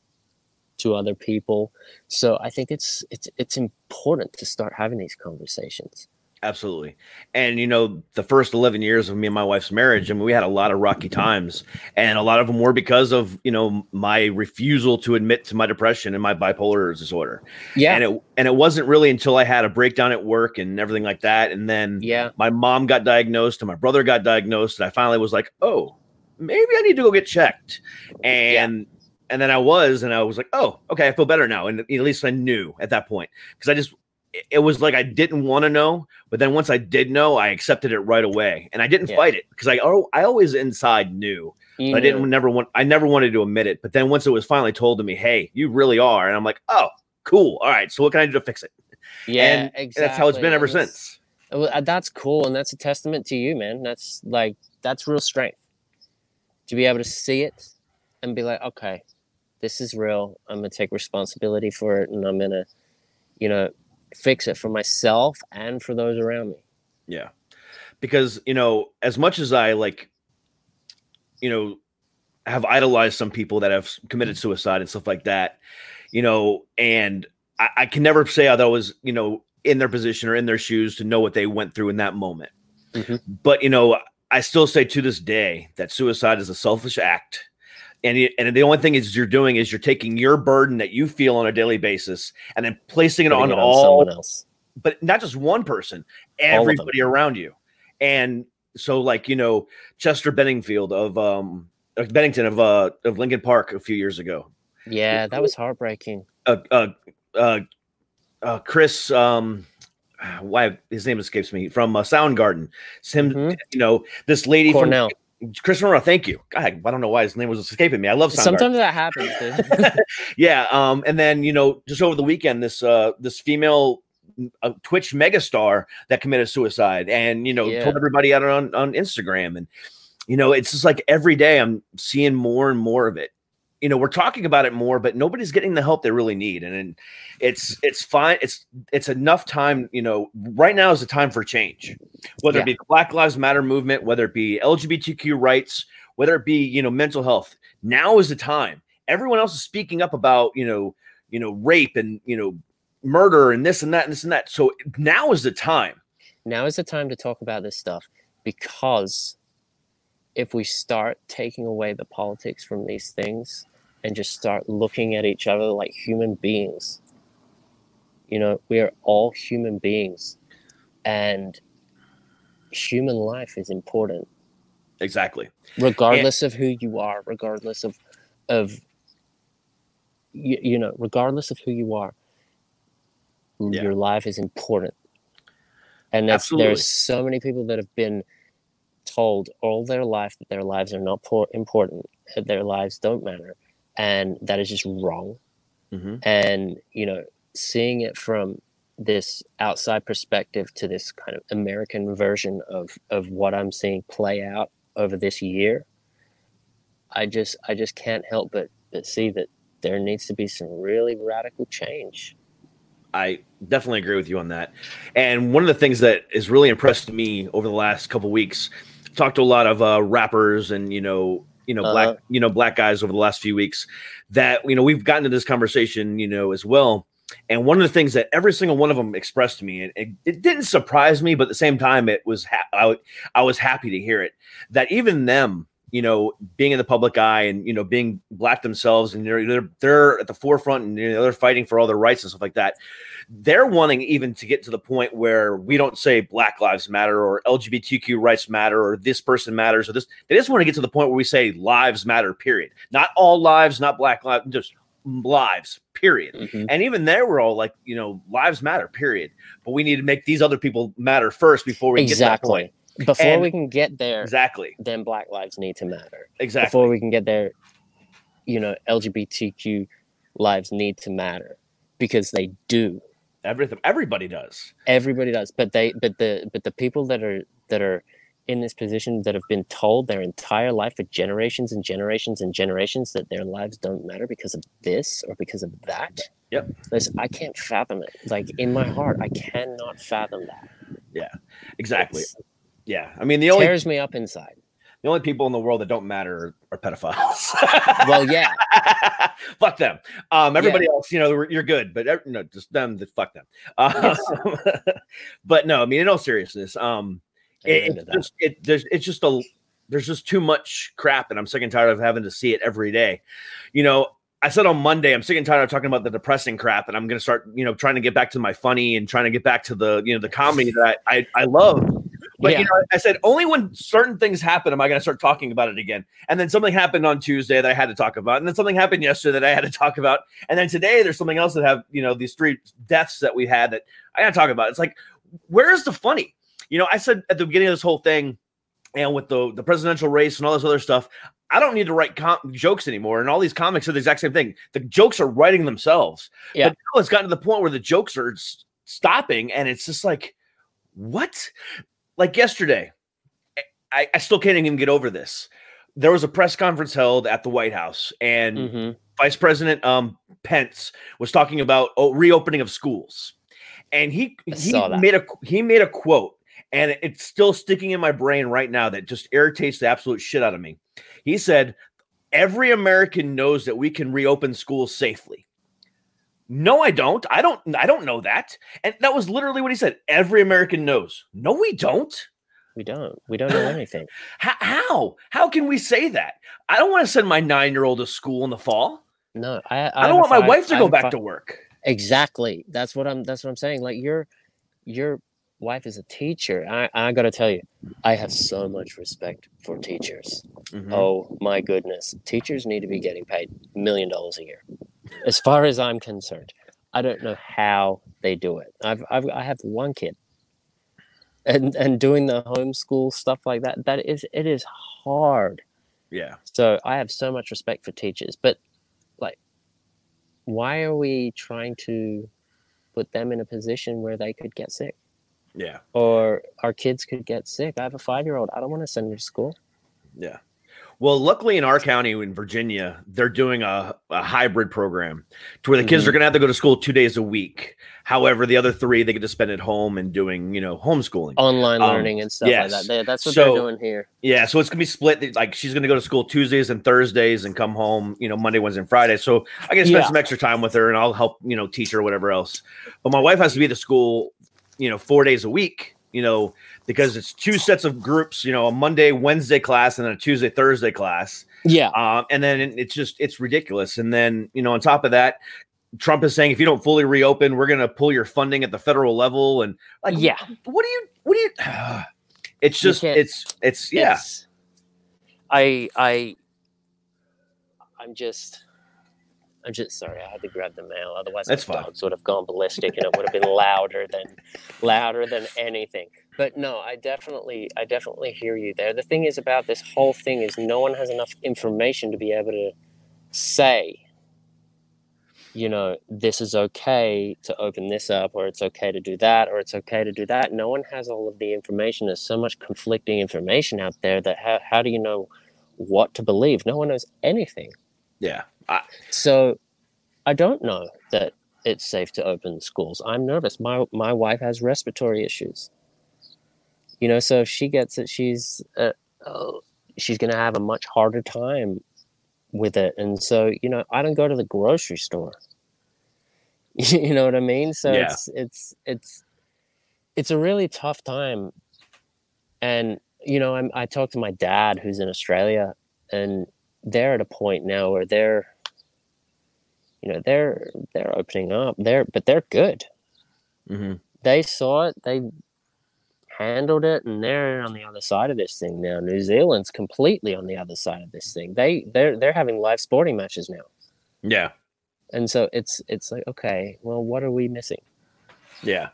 to other people. So I think it's it's it's important to start having these conversations. Absolutely. And you know, the first 11 years of me and my wife's marriage, I mean, we had a lot of rocky times, and a lot of them were because of, you know, my refusal to admit to my depression and my bipolar disorder. Yeah. And it and it wasn't really until I had a breakdown at work and everything like that and then Yeah. my mom got diagnosed and my brother got diagnosed and I finally was like, "Oh, maybe I need to go get checked." And and then I was and I was like, "Oh, okay, I feel better now." And at least I knew at that point because I just it- was like I didn't want to know, but then once I did know, I accepted it right away, and I didn't Yeah. fight it because I oh, I always inside knew, I didn't never want I never wanted to admit it. But then once it was finally told to me, "Hey, you really are," and I'm like, "Oh, cool, all right, so what can I do to fix it?" Yeah, and that's how it's been ever And since. Well, uh, that's cool, and that's a testament to you, man. That's like that's real strength to be able to see it and be like, okay, this is real. I'm gonna take responsibility for it, and I'm gonna, you know, fix it for myself and for those around me. Yeah. Because, you know, as much as I like, you know, have idolized some people that have committed suicide and stuff like that, you know, and I, I can never say that I was, you know, in their position or in their shoes to know what they went through in that moment. Mhm. But, you know, I still say to this day that suicide is a selfish act. And, it, and the only thing is you're doing is you're taking your burden that you feel on a daily basis and then placing it Putting on it all someone else. but not just one person, All of them. everybody around you. And so, like you know, Chester Benningfield of um of Bennington of uh of Linkin Park a few years ago. Yeah, that was heartbreaking. Uh, uh, uh, uh Chris um. Why his name escapes me from uh, Soundgarden. It's him, Mhm. you know, this lady Cornell. from Chris Monroe. Thank you. God, I don't know why his name was escaping me. I love Soundgarden. Sometimes that happens, dude. yeah um and then you know just over the weekend this uh this female uh, twitch megastar that committed suicide and you know Yeah. told everybody out on on instagram and you know it's just like every day i'm seeing more and more of it you know we're talking about it more but nobody's getting the help they really need and, and it's it's fine it's it's enough time you know right now is the time for change. Whether it be black lives matter movement whether it be lgbtq rights whether it be you know mental health now is the time. Everyone else is speaking up about you know you know rape and you know murder and this and that and this and that. So now is the time. Now is the time to talk about this stuff because if we start taking away the politics from these things and just start looking at each other like human beings. You know we are all human beings and human life is important. Exactly. Regardless of who you are regardless of of you, you know regardless of who you are your life is important. And that's Absolutely. there's so many people that have been told all their life that their lives are not por- important that their lives don't matter and that is just wrong Mhm. and you know seeing it from this outside perspective to this kind of american version of of what i'm seeing play out over this year i just i just can't help but but see that there needs to be some really radical change I definitely agree with you on that. And one of the things that has really impressed me over the last couple weeks, talked to a lot of uh, rappers and you know, you know, black, Uh-huh. you know, black guys over the last few weeks. That you know, we've gotten to this conversation, you know, as well. And one of the things that every single one of them expressed to me, and it, it didn't surprise me, but at the same time, it was ha- I, I was happy to hear it. That even them, you know, being in the public eye and you know being black themselves, and they're they're, they're at the forefront, and you know, they're fighting for all their rights and stuff like that. They're wanting even to get to the point where we don't say Black Lives Matter or LGBTQ rights matter or this person matters or this. They just want to get to the point where we say lives matter. Period. Not all lives, not Black lives, just lives. Period. Mm-hmm. And even there, we're all like, you know, lives matter. Period. But we need to make these other people matter first before we get to that exactly point. before And- we can get there Exactly. then black lives need to matter Exactly. before we can get there you know lgbtq lives need to matter because they do Everything. Everybody does. everybody does but they but the but the people that are that are in this position that have been told their entire life for generations and generations and generations that their lives don't matter because of this or because of that Yep. listen i can't fathom it like in my heart i cannot fathom that Yeah. Exactly. It's- Yeah. I mean, the only tears me up inside The only people in the world that don't matter are, are pedophiles. well, yeah, fuck them. Um, everybody else, you know, you're good, but no, just them. Fuck them. Um, but no, I mean, in all seriousness, um, it, it's just it, there's it's just a there's just too much crap, and I'm sick and tired of having to see it every day. You know, I said on Monday, I'm sick and tired of talking about the depressing crap, and I'm going to start, you know, trying to get back to my funny and trying to get back to the, you know, the comedy that I I, I love. But Yeah. you know, I said only when certain things happen am I going to start talking about it again. And then something happened on Tuesday that I had to talk about, and then something happened yesterday that I had to talk about, and then today there's something else that have you know these three deaths that we had that I got to talk about. It's like, where's the funny? You know, I said at the beginning of this whole thing, and with the the presidential race and all this other stuff, I don't need to write com- jokes anymore. And all these comics are the exact same thing. The jokes are writing themselves. Yeah. But now it's gotten to the point where the jokes are s- stopping, and it's just like, what? Like yesterday, I, I still can't even get over this. There was a press conference held at the White House, and Mhm. Vice President um, Pence was talking about oh, reopening of schools, and he he made a he made a quote, and it's still sticking in my brain right now that just irritates the absolute shit out of me. He said, "Every American knows that we can reopen schools safely." No, I don't. I don't. I don't know that. And that was literally what he said. Every American knows. No, we don't. we don't. We don't know anything. How? How, can we say that? I don't want to send my nine-year-old to school in the fall. No, I. I, I, don't want my wife to go back to work. Exactly. That's what I'm. That's what I'm saying. Like your, your wife is a teacher. I. I got to tell you, I have so much respect for teachers. Mhm. Oh my goodness, teachers need to be getting paid a million dollars a year. As far as I'm concerned, I don't know how they do it. I've. I've. I have one kid. And and doing the homeschool stuff like that, that is it is hard. Yeah. So I have so much respect for teachers, but like, why are we trying to put them in a position where they could get sick Yeah. or our kids could get sick? I have a five year old. I don't want to send her to school. Yeah. Well, luckily in our county in Virginia, they're doing a, a hybrid program to where the kids Mhm. are going to have to go to school two days a week. However, the other three they get to spend at home and doing, you know, homeschooling. Online Um, learning and stuff yes. like that. They- That's what So- they're doing here. Yeah, so it's gonna be split. Like she's gonna go to school Tuesdays and Thursdays and come home, you know, Monday, Wednesday, and Friday. So I can spend Yeah. some extra time with her and I'll help, you know, teach her whatever else. But my wife has to be at the school, you know, four days a week, you know, because it's two sets of groups, you know, a Monday, Wednesday class and then a Tuesday, Thursday class. Yeah. Um, and then it's just it's ridiculous. And then, you know, on top of that, Trump is saying if you don't fully reopen, we're gonna pull your funding at the federal level. And like Yeah. what do you what do you it's just can't- it's it's yeah. It's- I I I'm just I'm just sorry. I had to grab the mail. Otherwise, That's my fine. dogs would have gone ballistic, and it would have been louder than louder than anything. But no, I definitely I definitely hear you there. The thing is about this whole thing is no one has enough information to be able to say, you know, this is okay to open this up, or it's okay to do that, or it's okay to do that. No one has all of the information. There's so much conflicting information out there that how, how do you know what to believe? No one knows anything. Yeah. I, So I don't know that it's safe to open schools. I'm nervous. My my wife has respiratory issues. You know, so if she gets it, she's uh, uh, she's going to have a much harder time with it. And so, you know, I don't go to the grocery store. you know what I mean? So Yeah. it's it's it's it's a really tough time. And you know, I'm, I talked to my dad who's in Australia, and they're at a point now where they're you know they're they're opening up. They're but they're good. Mhm. they saw it. They handled it and they're on the other side of this thing now. New zealand's completely on the other side of this thing. They they're they're having live sporting matches now. Yeah. and so it's it's like okay well what are we missing Yeah.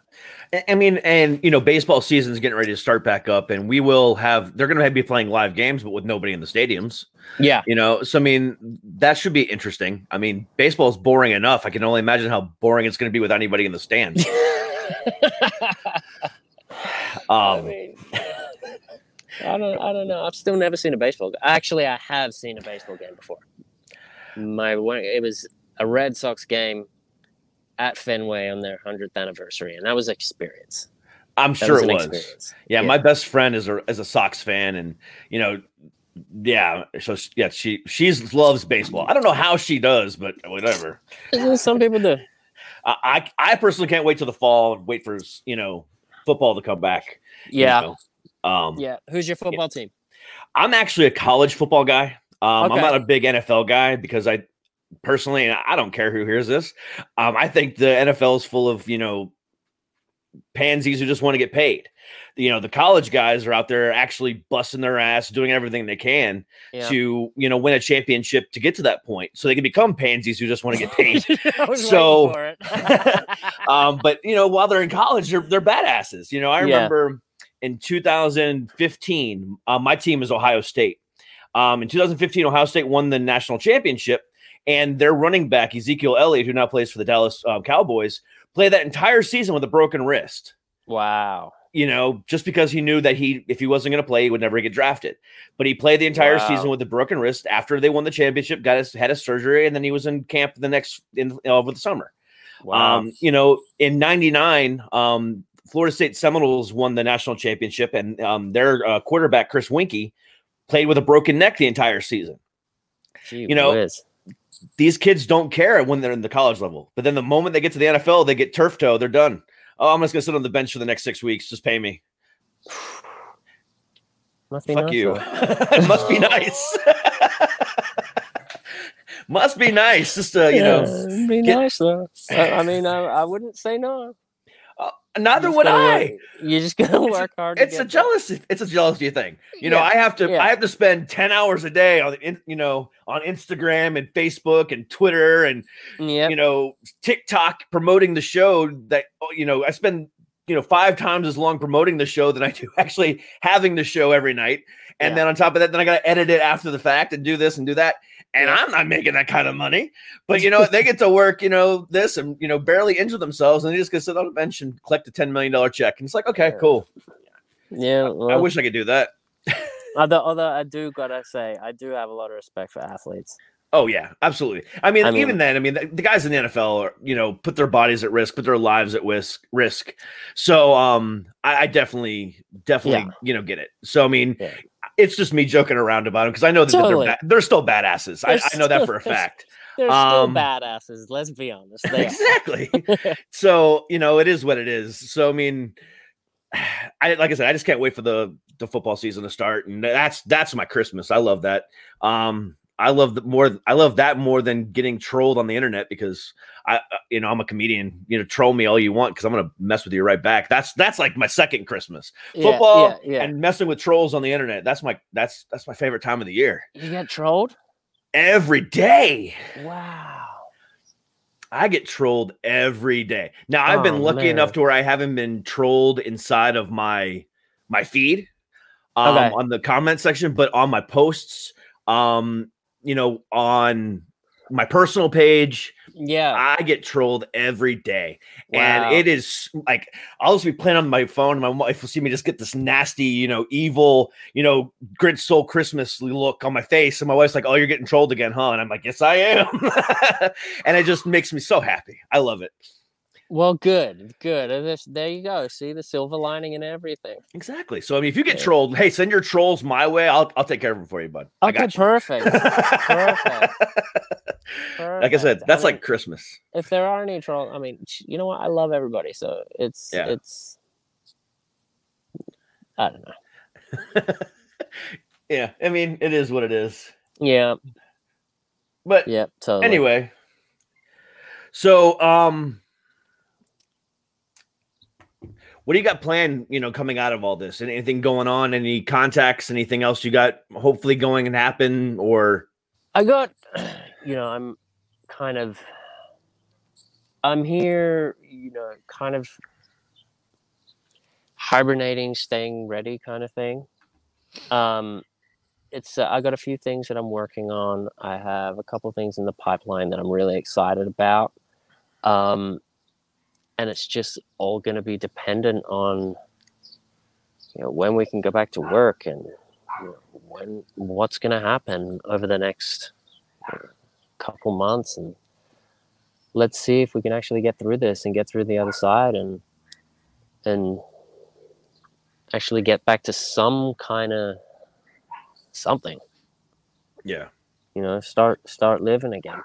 I- I mean, and you know, baseball season's getting ready to start back up, and we will have they're gonna be playing live games, but with nobody in the stadiums. yeah You know, so I mean, that should be interesting. I mean, baseball is boring enough. I can only imagine how boring it's gonna be with anybody in the stands. I Um, mean, I don't, I don't know. I've still never seen a baseball. game. Actually, I have seen a baseball game before. My it was a Red Sox game at Fenway on their hundredth anniversary, and that was experience. I'm That sure an it was. experience. Yeah, Yeah. my best friend is a is a Sox fan, and you know, Yeah, so yeah, she she's loves baseball. I don't know how she does, but whatever. Some people do. I I, I personally can't wait till the fall and wait for you know football to come back. you Yeah. know. Um, Yeah. Who's your football team? I'm actually a college football guy. Um, I'm not a big NFL guy because I personally, and I don't care who hears this. Um, I think the NFL is full of you know pansies who just want to get paid. You know, the college guys are out there actually busting their ass, doing everything they can Yeah. to you know win a championship to get to that point, so they can become pansies who just want to get paid. So- waiting for it. um, but you know, while they're in college, they're they're badasses. You know, I Yeah. remember in 2015, uh, my team is Ohio State. Um, in 2015, Ohio State won the national championship, and their running back Ezekiel Elliott, who now plays for the Dallas uh, Cowboys, played that entire season with a broken wrist. wow. You know, just because he knew that he, if he wasn't going to play, he would never get drafted. But he played the entire Wow. season with a broken wrist. After they won the championship, got his had a surgery, and then he was in camp the next in over the summer. Wow. Um, you know, in '99, um, Florida State Seminoles won the national championship, and um, their uh, quarterback Chris Weinke played with a broken neck the entire season. Gee you know, whiz. These kids don't care when they're in the college level, but then the moment they get to the NFL, they get turf toe. They're done. Oh, I'm just gonna sit on the bench for the next six weeks. Just pay me. Must be Fuck nice, you. it must be nice. must be nice. Just to, you know, Yeah, it'd be get- nice though. I, I mean, I, I wouldn't say no. Neither would I. work- You're just gonna work hard. to it's a get jealousy it's a jealousy thing you know i have to yeah. i have to spend 10 hours a day on you know on instagram and facebook and twitter and. Yep. you know tiktok promoting the show that oh, you know i spend you know five times as long promoting the show than i do actually having the show every night and Yeah. then on top of that then i gotta edit it after the fact and do this and do that and Yeah. i'm not making that kind of money but you know they get to work you know this and you know barely injure themselves and they just gonna sit on a bench and collect a 10 million dollar check and it's like okay Yeah. cool yeah. i well, wish i could do that Although, although I do gotta say, I do have a lot of respect for athletes. Oh yeah, absolutely. I mean, I mean- even then, I mean, the, the guys in the NFL, are, you know, put their bodies at risk, put their lives at risk. Risk. So, um, I, I definitely, definitely, Yeah. you know, get it. So, I mean, Yeah. It's just me joking around about them because I know that Totally. they're ba- they're still badasses. I, They're I know that for a fact. They're Um, still badasses. Let's be honest. They exactly. so, you know, it is what it is. So, I mean, I like I said, I just can't wait for the the football season to start, and that's that's my Christmas. I love that. Um, I love the more. I love that more than getting trolled on the internet because I, uh, you know, I'm a comedian. You know, troll me all you want because I'm gonna mess with you right back. That's that's like my second Christmas. Yeah, Football yeah, yeah. and messing with trolls on the internet. That's my that's that's my favorite time of the year. You get trolled? Every day. Wow. I get trolled every day. Now I've been Oh, lucky enough to where I haven't been trolled inside of my my feed um, Okay. on the comment section, but on my posts, um, you know, on my personal page, Yeah. I get trolled every day. Wow. And it is like I'll just be playing on my phone. My wife will see me just get this nasty, you know, evil, you know, Grinch Soul Christmas look on my face. And my wife's like, Oh, you're getting trolled again, huh? And I'm like, Yes, I am. and it just makes me so happy. I love it. Well, good, good. And this- There you go. See the silver lining in everything. Exactly. So I mean, if you get Yeah. trolled, hey, send your trolls my way. I'll I'll take care of them for you, bud. I Okay, got you. perfect. Perfect. like I said, that's I mean, like Christmas. if there are any trolls, I mean, you know what? I love everybody, so it's Yeah. it's. I don't know. Yeah, I mean, it is what it is. Yeah, But yeah, totally. anyway, so um, what do you got planned? You know, coming out of all this, anything going on? Any contacts? Anything else you got? Hopefully, going and happen or I got, you know, I'm kind of, I'm here, you know, kind of hibernating, staying ready, kind of thing. Um, it's uh, I got a few things that I'm working on. I have a couple things in the pipeline that I'm really excited about. Um, and it's just all going to be dependent on, you know, when we can go back to work and you know, when what's going to happen over the next couple months and let's see if we can actually get through this and get through the other side and and actually get back to some kind of something. Yeah. You know, start start living again.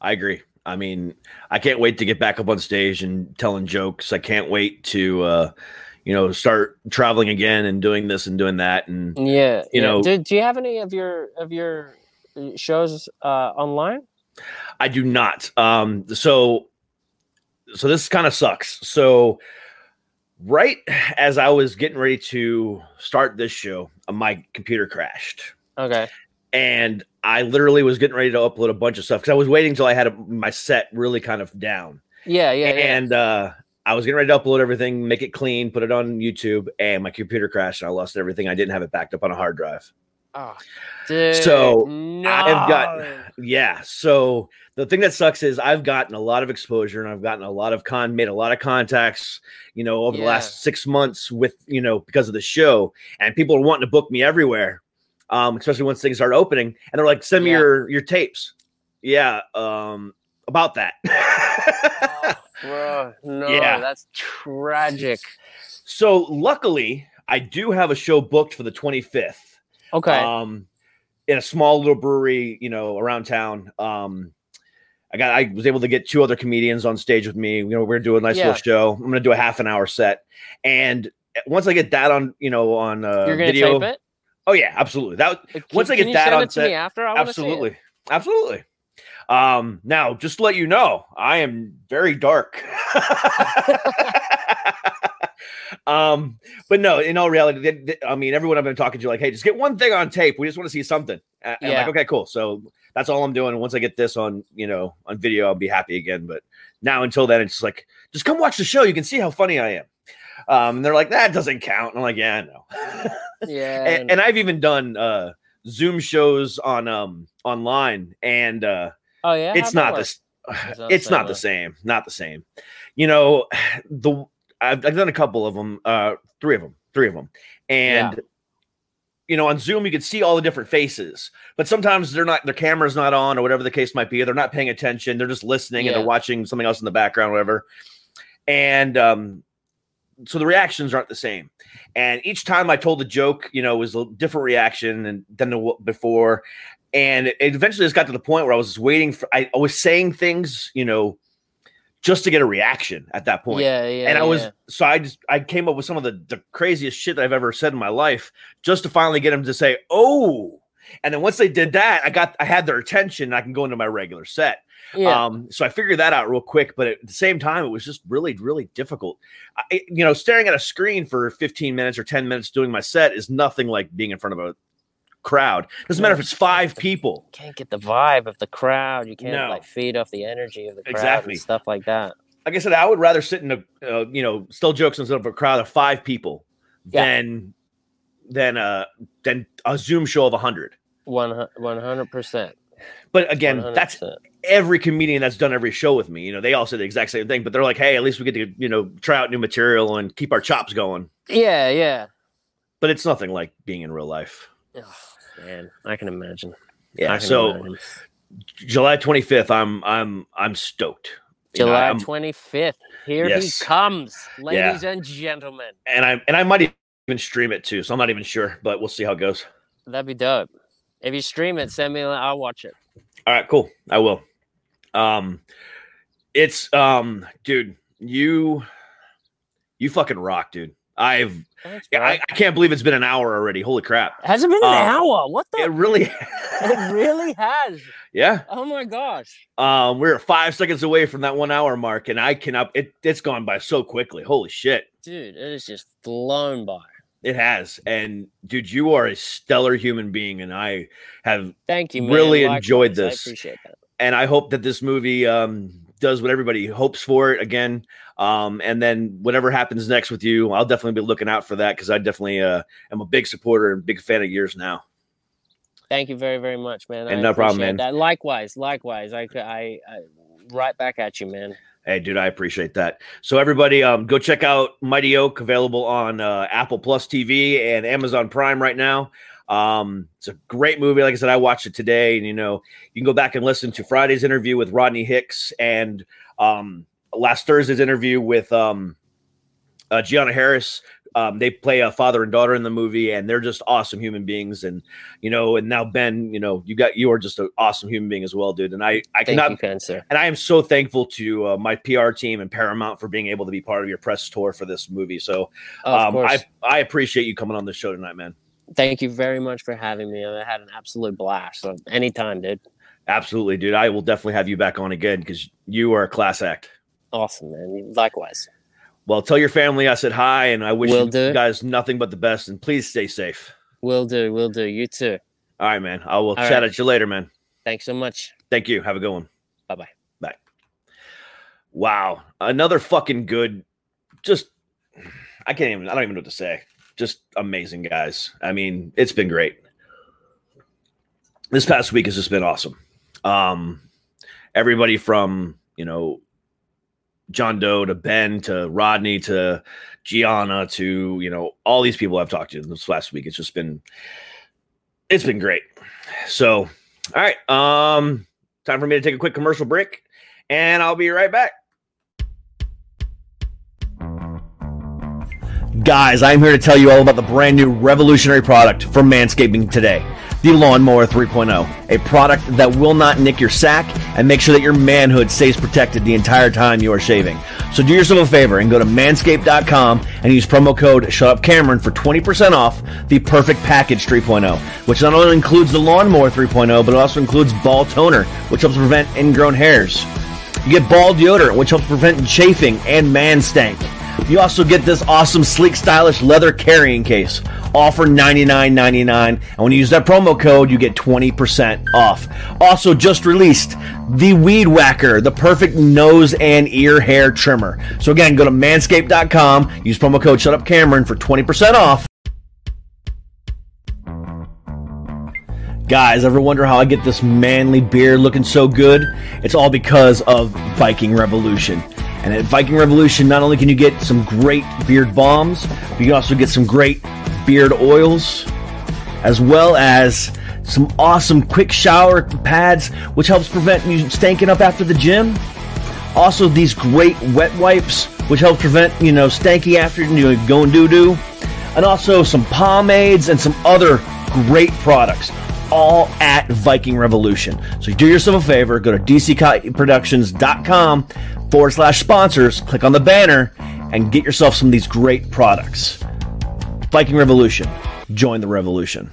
I agree. I mean, I can't wait to get back up on stage and telling jokes. I can't wait to, uh, you know, start traveling again and doing this and doing that. And Yeah, You yeah. know- do, do you have any of your of your uh, shows uh, online? I do not. Um, so, so this kind of sucks. So, right as I was getting ready to start this show, my computer crashed. Okay. and I literally was getting ready to upload a bunch of stuff because I was waiting until I had a, my set really kind of down. Yeah, yeah, yeah. And uh, I was getting ready to upload everything, make it clean, put it on YouTube, and my computer crashed and I lost everything. I didn't have it backed up on a hard drive. Oh, dude, So, no. I've got, yeah. So the thing that sucks is I've gotten a lot of exposure and I've gotten a lot of con, made a lot of contacts, you know, over the last six months with, you know, because of the show, and people are wanting to book me everywhere, um, especially once things start opening, and they're like, send me Yeah. your your tapes. Yeah, um, about that. Bro, no, Yeah. that's tragic. so luckily, I do have a show booked for the 25th. Okay. um in a small little brewery you know around town um i got i was able to get two other comedians on stage with me you know we're gonna a nice Yeah. little show i'm gonna do a half an hour set and once i get that on you know on uh You're gonna video tape it? Oh yeah absolutely. That Uh, once can- i get that on set after? I wanna see it. absolutely. Absolutely. Um now just to let you know i am very dark. Um but no in all reality they- they- i mean everyone i've been talking to like hey just get one thing on tape. We just want to see something. And I'm Yeah. like okay cool. So that's all i'm doing. Once i get this on you know on video i'll be happy again. But now until then it's like just come watch the show. You can see how funny i am um they're like that doesn't count. And i'm like yeah i know. Yeah. and, and I've even done uh Zoom shows on um online and uh oh yeah, it's not this It's not the same, not the same not the same. You know the I've, I've done a couple of them uh three of them three of them and you know on zoom you can see all the different faces but sometimes they're not their camera's not on or whatever the case might be they're not paying attention they're just listening and they're watching something else in the background whatever. And um so the reactions aren't the same and each time i told a joke you know it was a different reaction and than the before and it eventually just got to the point where i was waiting for i, I was saying things you know just to get a reaction at that point Yeah, yeah. and I was yeah. so I just I came up with some of the the craziest shit that I've ever said in my life just to finally get him to say oh and then once they did that I got I had their attention and I can go into my regular set yeah. um so I figured that out real quick but at the same time it was just really really difficult I, you know staring at a screen for 15 minutes or 10 minutes doing my set is nothing like being in front of a crowd doesn't matter if it's five people can't get the vibe of the crowd. You can't No. like feed off the energy of the crowd Exactly. and stuff like that. like I said, I would rather sit in a uh, you know still jokes instead of a crowd of five people Yeah. than than uh than a Zoom show of a hundred. One one hundred percent. But again, that's 100%. every comedian that's done every show with me. You know, they all say the exact same thing, but they're like, "Hey, at least we get to you know try out new material and keep our chops going." Yeah, yeah. But it's nothing like being in real life. Oh, man, I can imagine. Yeah. Can So imagine. July twenty fifth, I'm I'm I'm stoked. You know, July I'm- twenty fifth. Here Yes. he comes, ladies and gentlemen. and I and I might even stream it too. So I'm not even sure, but we'll see how it goes. That'd be dope. If you stream it, send me. I'll watch it. All right, cool. I will. Um, it's um, dude, you, you fucking rock, dude. I've, I. I can't believe it's been an hour already. Holy crap! Has it been an Uh, hour? What the? It really, it really has. yeah. Oh my gosh. Um, we're five seconds away from that one hour mark, and I cannot. It, it's gone by so quickly. Holy shit! Dude, it is just flown by. It has. And dude, you are a stellar human being, and I have Thank you, man. Really enjoyed this. I appreciate that. and I hope that this movie um, does what everybody hopes for it again. Um, and then whatever happens next with you, I'll definitely be looking out for that because I definitely uh, am a big supporter and big fan of yours now. Thank you very, very much, man. And I no problem, man. That. Likewise, likewise. I, I, I, right back at you, man. Hey, dude, I appreciate that. So everybody, um, go check out Mighty Oak, available on uh, Apple Plus TV and Amazon Prime right now. Um, it's a great movie. Like I said, I watched it today, and you know, you can go back and listen to Friday's interview with Rodney Hicks and um, last Thursday's interview with um, uh, Gianna Harris. Um, they play a father and daughter in the movie, and they're just awesome human beings. And you know, and now Ben, you know, you got you are just an awesome human being as well, dude. And I I Thank cannot you, and I am so thankful to uh, my PR team and Paramount for being able to be part of your press tour for this movie. So Oh, um. I I appreciate you coming on the show tonight, man. Thank you very much for having me. I had an absolute blast. So anytime, dude. Absolutely, dude. I will definitely have you back on again because you are a class act. Awesome, man. Likewise. Well, tell your family I said hi, and I wish Will you do. guys nothing but the best. And please stay safe. Will do. Will do. You too. All right, man. I will All chat right. at you later, man. Thanks so much. Thank you. Have a good one. Bye bye. Bye. Wow, another fucking good. Just, I can't even. I don't even know what to say. Just amazing guys. I mean, it's been great. This past week has just been awesome. Um, everybody from you know John Doe to Ben to Rodney to Gianna to you know all these people I've talked to this last week. It's just been it's been great. So, all right, um, time for me to take a quick commercial break, and I'll be right back. Guys, I'm here to tell you all about the brand new revolutionary product from Manscaping today the Lawnmower 3.0, a product that will not nick your sack and make sure that your manhood stays protected the entire time you are shaving. So do yourself a favor and go to manscaped.com and use promo code ShutUpCameron for 20% off the Perfect Package 3.0, which not only includes the Lawnmower 3.0, but it also includes Ball Toner, which helps prevent ingrown hairs. You get ball deodorant, which helps prevent chafing and man stank. You also get this awesome, sleek, stylish leather carrying case, all for $99.99. And when you use that promo code, you get 20% off. Also, just released the Weed Whacker, the perfect nose and ear hair trimmer. So again, go to manscaped.com, use promo code ShutUpCameron for 20% off. Guys, ever wonder how I get this manly beard looking so good? It's all because of Viking Revolution. And at Viking Revolution, not only can you get some great beard bombs, but you can also get some great beard oils, as well as some awesome quick shower pads, which helps prevent you stanking up after the gym. Also, these great wet wipes, which help prevent, you know, stanky after you know, going doo doo. And also some pomades and some other great products, all at Viking Revolution. So do yourself a favor, go to dcproductions.com forward slash sponsors, click on the banner, and get yourself some of these great products. Viking Revolution. Join the revolution.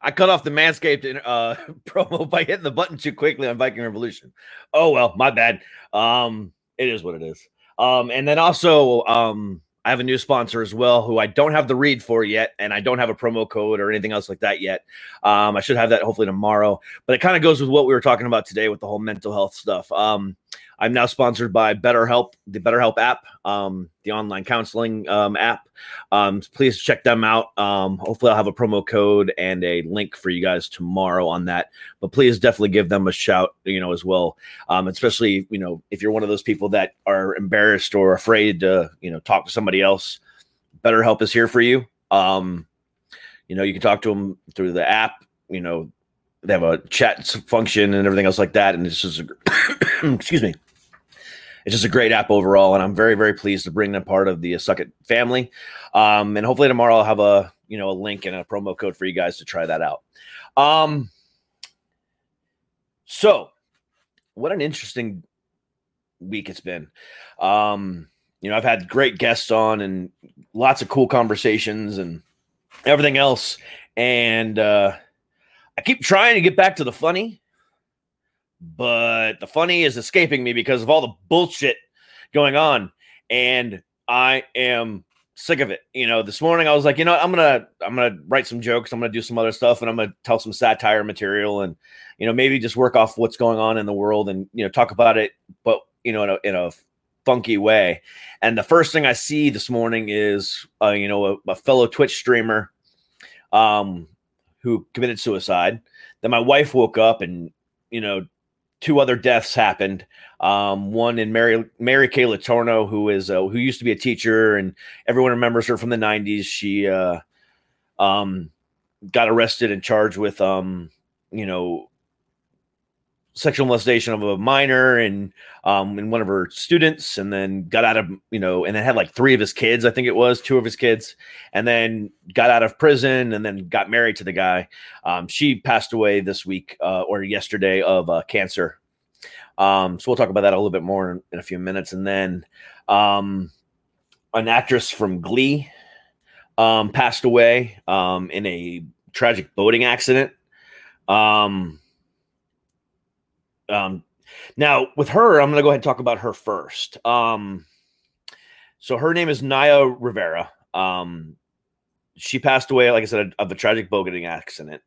I cut off the Manscaped uh, promo by hitting the button too quickly on Viking Revolution. Oh well, my bad. Um, it is what it is. Um, and then also, um, I have a new sponsor as well, who I don't have the read for yet, and I don't have a promo code or anything else like that yet. Um, I should have that hopefully tomorrow. But it kind of goes with what we were talking about today with the whole mental health stuff. Um, I'm now sponsored by BetterHelp, the BetterHelp app, um, the online counseling um, app. Um, please check them out. Um, hopefully, I'll have a promo code and a link for you guys tomorrow on that. But please definitely give them a shout, you know, as well. Um, especially, you know, if you're one of those people that are embarrassed or afraid to, you know, talk to somebody else. BetterHelp is here for you. Um, you know, you can talk to them through the app. You know, they have a chat function and everything else like that. And just, a, excuse me, it's just a great app overall. And I'm very, very pleased to bring them part of the Suck It family. Um, and hopefully tomorrow I'll have a, you know, a link and a promo code for you guys to try that out. Um, so what an interesting week it's been. Um, you know, I've had great guests on and lots of cool conversations and everything else. And uh, I keep trying to get back to the funny, but the funny is escaping me because of all the bullshit going on. And I am sick of it. You know, this morning I was like, you know, what, I'm gonna I'm gonna write some jokes, I'm gonna do some other stuff, and I'm gonna tell some satire material and you know, maybe just work off what's going on in the world and you know, talk about it, but you know, in a in a funky way. And the first thing I see this morning is uh, you know, a, a fellow Twitch streamer um who committed suicide. Then my wife woke up and you know, two other deaths happened. Um, one in Mary Mary Kay Letourneau, who is uh, who used to be a teacher, and everyone remembers her from the '90s. She uh, um, got arrested and charged with um, you know sexual molestation of a minor and um and one of her students and then got out of you know and then had like three of his kids i think it was two of his kids and then got out of prison and then got married to the guy. Um she passed away this week uh, or yesterday of uh, cancer. Um so we'll talk about that a little bit more in, in a few minutes and then um an actress from glee um passed away um in a tragic boating accident. Um um, now with her, I'm gonna go ahead and talk about her first. Um, so her name is Naya Rivera. Um, she passed away, like I said, of a tragic boating accident.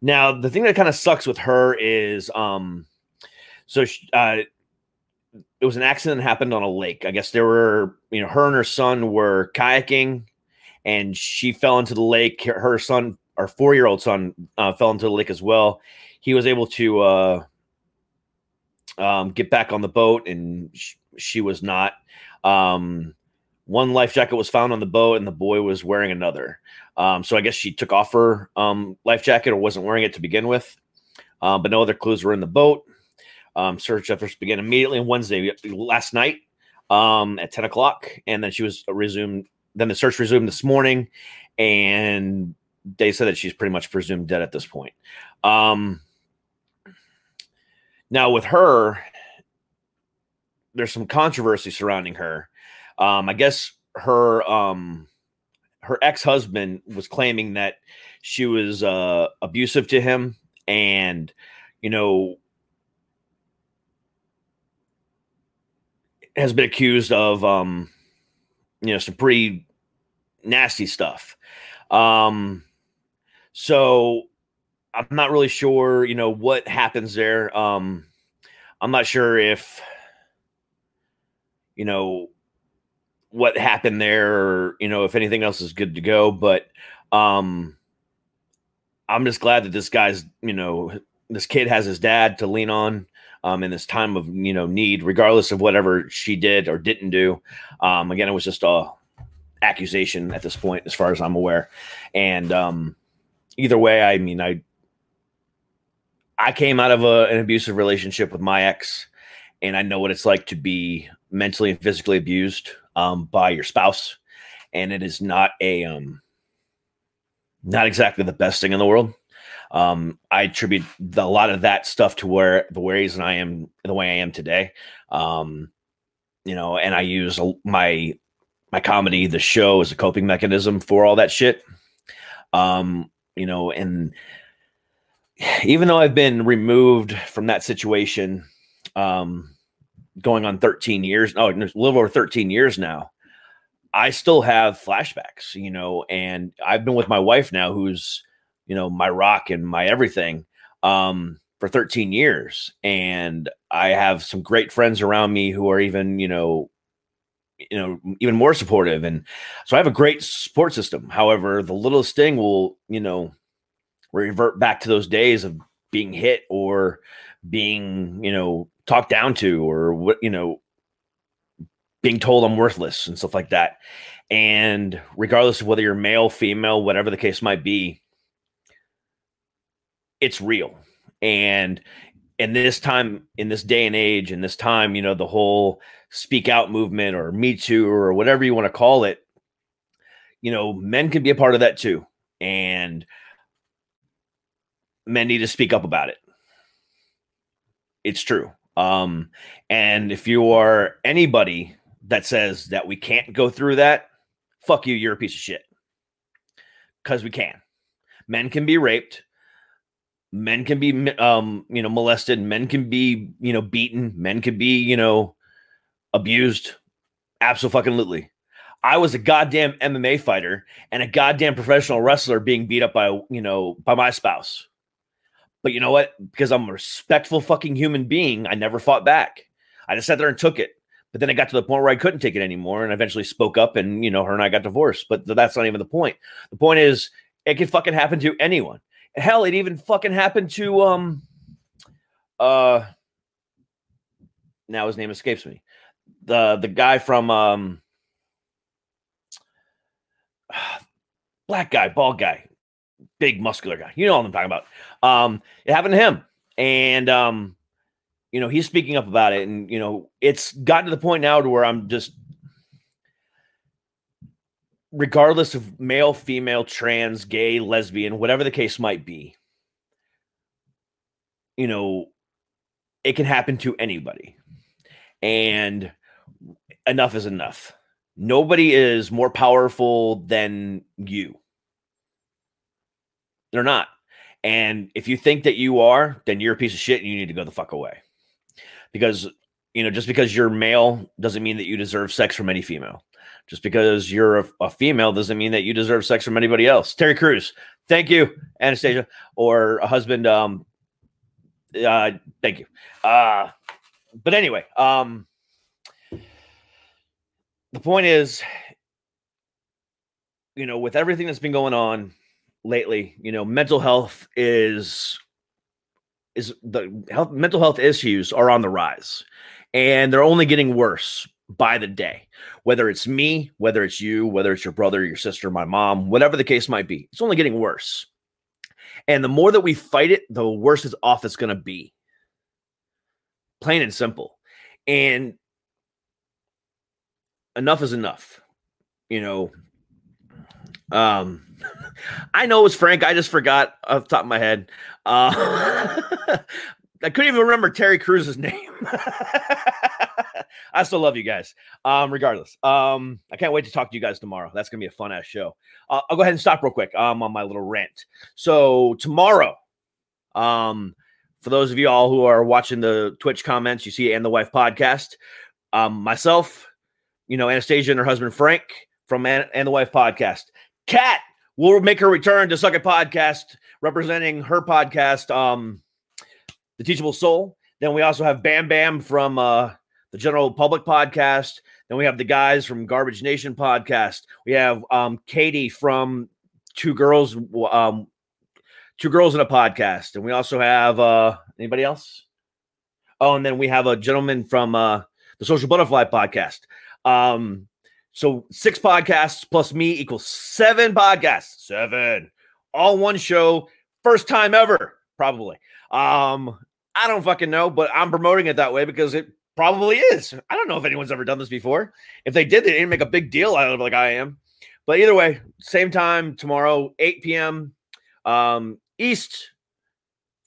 Now, the thing that kind of sucks with her is, um, so she, uh, it was an accident that happened on a lake. I guess there were, you know, her and her son were kayaking, and she fell into the lake. Her, her son, our four-year-old son, uh, fell into the lake as well. He was able to. Uh, um, get back on the boat, and sh- she was not. Um, one life jacket was found on the boat, and the boy was wearing another. Um, so I guess she took off her um, life jacket or wasn't wearing it to begin with. Um, but no other clues were in the boat. Um, search efforts began immediately on Wednesday last night um, at 10 o'clock, and then she was resumed. Then the search resumed this morning, and they said that she's pretty much presumed dead at this point. Um, now with her, there's some controversy surrounding her. Um, I guess her um, her ex husband was claiming that she was uh, abusive to him, and you know has been accused of um, you know some pretty nasty stuff. Um, so I'm not really sure, you know, what happens there. Um, I'm not sure if, you know, what happened there, or you know, if anything else is good to go. But um, I'm just glad that this guy's, you know, this kid has his dad to lean on um, in this time of you know need, regardless of whatever she did or didn't do. Um, again, it was just a accusation at this point, as far as I'm aware, and um, either way, I mean, I I came out of a, an abusive relationship with my ex, and I know what it's like to be mentally and physically abused um, by your spouse, and it is not a um, not exactly the best thing in the world. Um, I attribute the, a lot of that stuff to where the ways I am the way I am today. Um, you know, and I use my my comedy, the show, as a coping mechanism for all that shit. Um, you know, and even though I've been removed from that situation, um, going on 13 years, oh, a little over 13 years now, I still have flashbacks, you know, and I've been with my wife now, who's, you know, my rock and my everything, um, for 13 years. And I have some great friends around me who are even, you know, you know, even more supportive. And so I have a great support system. However, the littlest thing will, you know, revert back to those days of being hit or being, you know, talked down to or what, you know, being told I'm worthless and stuff like that. And regardless of whether you're male, female, whatever the case might be, it's real. And in this time, in this day and age, in this time, you know, the whole speak out movement or me too or whatever you want to call it, you know, men can be a part of that too. And men need to speak up about it. It's true. Um, and if you are anybody that says that we can't go through that, fuck you, you're a piece of shit. Because we can. Men can be raped. Men can be, um, you know, molested. Men can be, you know, beaten. Men can be, you know, abused. Absolutely. I was a goddamn MMA fighter and a goddamn professional wrestler being beat up by, you know, by my spouse. But you know what? Because I'm a respectful fucking human being, I never fought back. I just sat there and took it. But then I got to the point where I couldn't take it anymore and eventually spoke up and, you know, her and I got divorced. But that's not even the point. The point is it can fucking happen to anyone. Hell, it even fucking happened to um uh now his name escapes me. The the guy from um black guy, bald guy, big muscular guy. You know what I'm talking about. Um, it happened to him, and um, you know, he's speaking up about it, and you know, it's gotten to the point now to where I'm just, regardless of male, female, trans, gay, lesbian, whatever the case might be, you know, it can happen to anybody, and enough is enough. Nobody is more powerful than you. They're not. And if you think that you are, then you're a piece of shit and you need to go the fuck away. Because, you know, just because you're male doesn't mean that you deserve sex from any female. Just because you're a, a female doesn't mean that you deserve sex from anybody else. Terry Crews, thank you, Anastasia, or a husband. Um, uh, thank you. Uh, but anyway, um, the point is, you know, with everything that's been going on lately, you know, mental health is is the health mental health issues are on the rise and they're only getting worse by the day. Whether it's me, whether it's you, whether it's your brother, your sister, my mom, whatever the case might be, it's only getting worse. And the more that we fight it, the worse it's off it's going to be. Plain and simple. And enough is enough. You know, um, I know it was Frank. I just forgot off the top of my head. Uh, I couldn't even remember Terry Crews's name. I still love you guys. Um, regardless, um, I can't wait to talk to you guys tomorrow. That's gonna be a fun ass show. Uh, I'll go ahead and stop real quick. Um, on my little rant. So tomorrow, um, for those of you all who are watching the Twitch comments, you see and the wife podcast. Um, myself, you know, Anastasia and her husband Frank from and the wife podcast. Kat will make her return to Suck It Podcast, representing her podcast, um, The Teachable Soul. Then we also have Bam Bam from uh, the General Public Podcast. Then we have the guys from Garbage Nation Podcast. We have um, Katie from Two Girls, um, Two Girls in a Podcast, and we also have uh, anybody else. Oh, and then we have a gentleman from uh, the Social Butterfly Podcast. Um, so six podcasts plus me equals seven podcasts. Seven. All one show. First time ever, probably. Um, I don't fucking know, but I'm promoting it that way because it probably is. I don't know if anyone's ever done this before. If they did, they didn't make a big deal out of it like I am. But either way, same time tomorrow, 8 p.m. Um, East,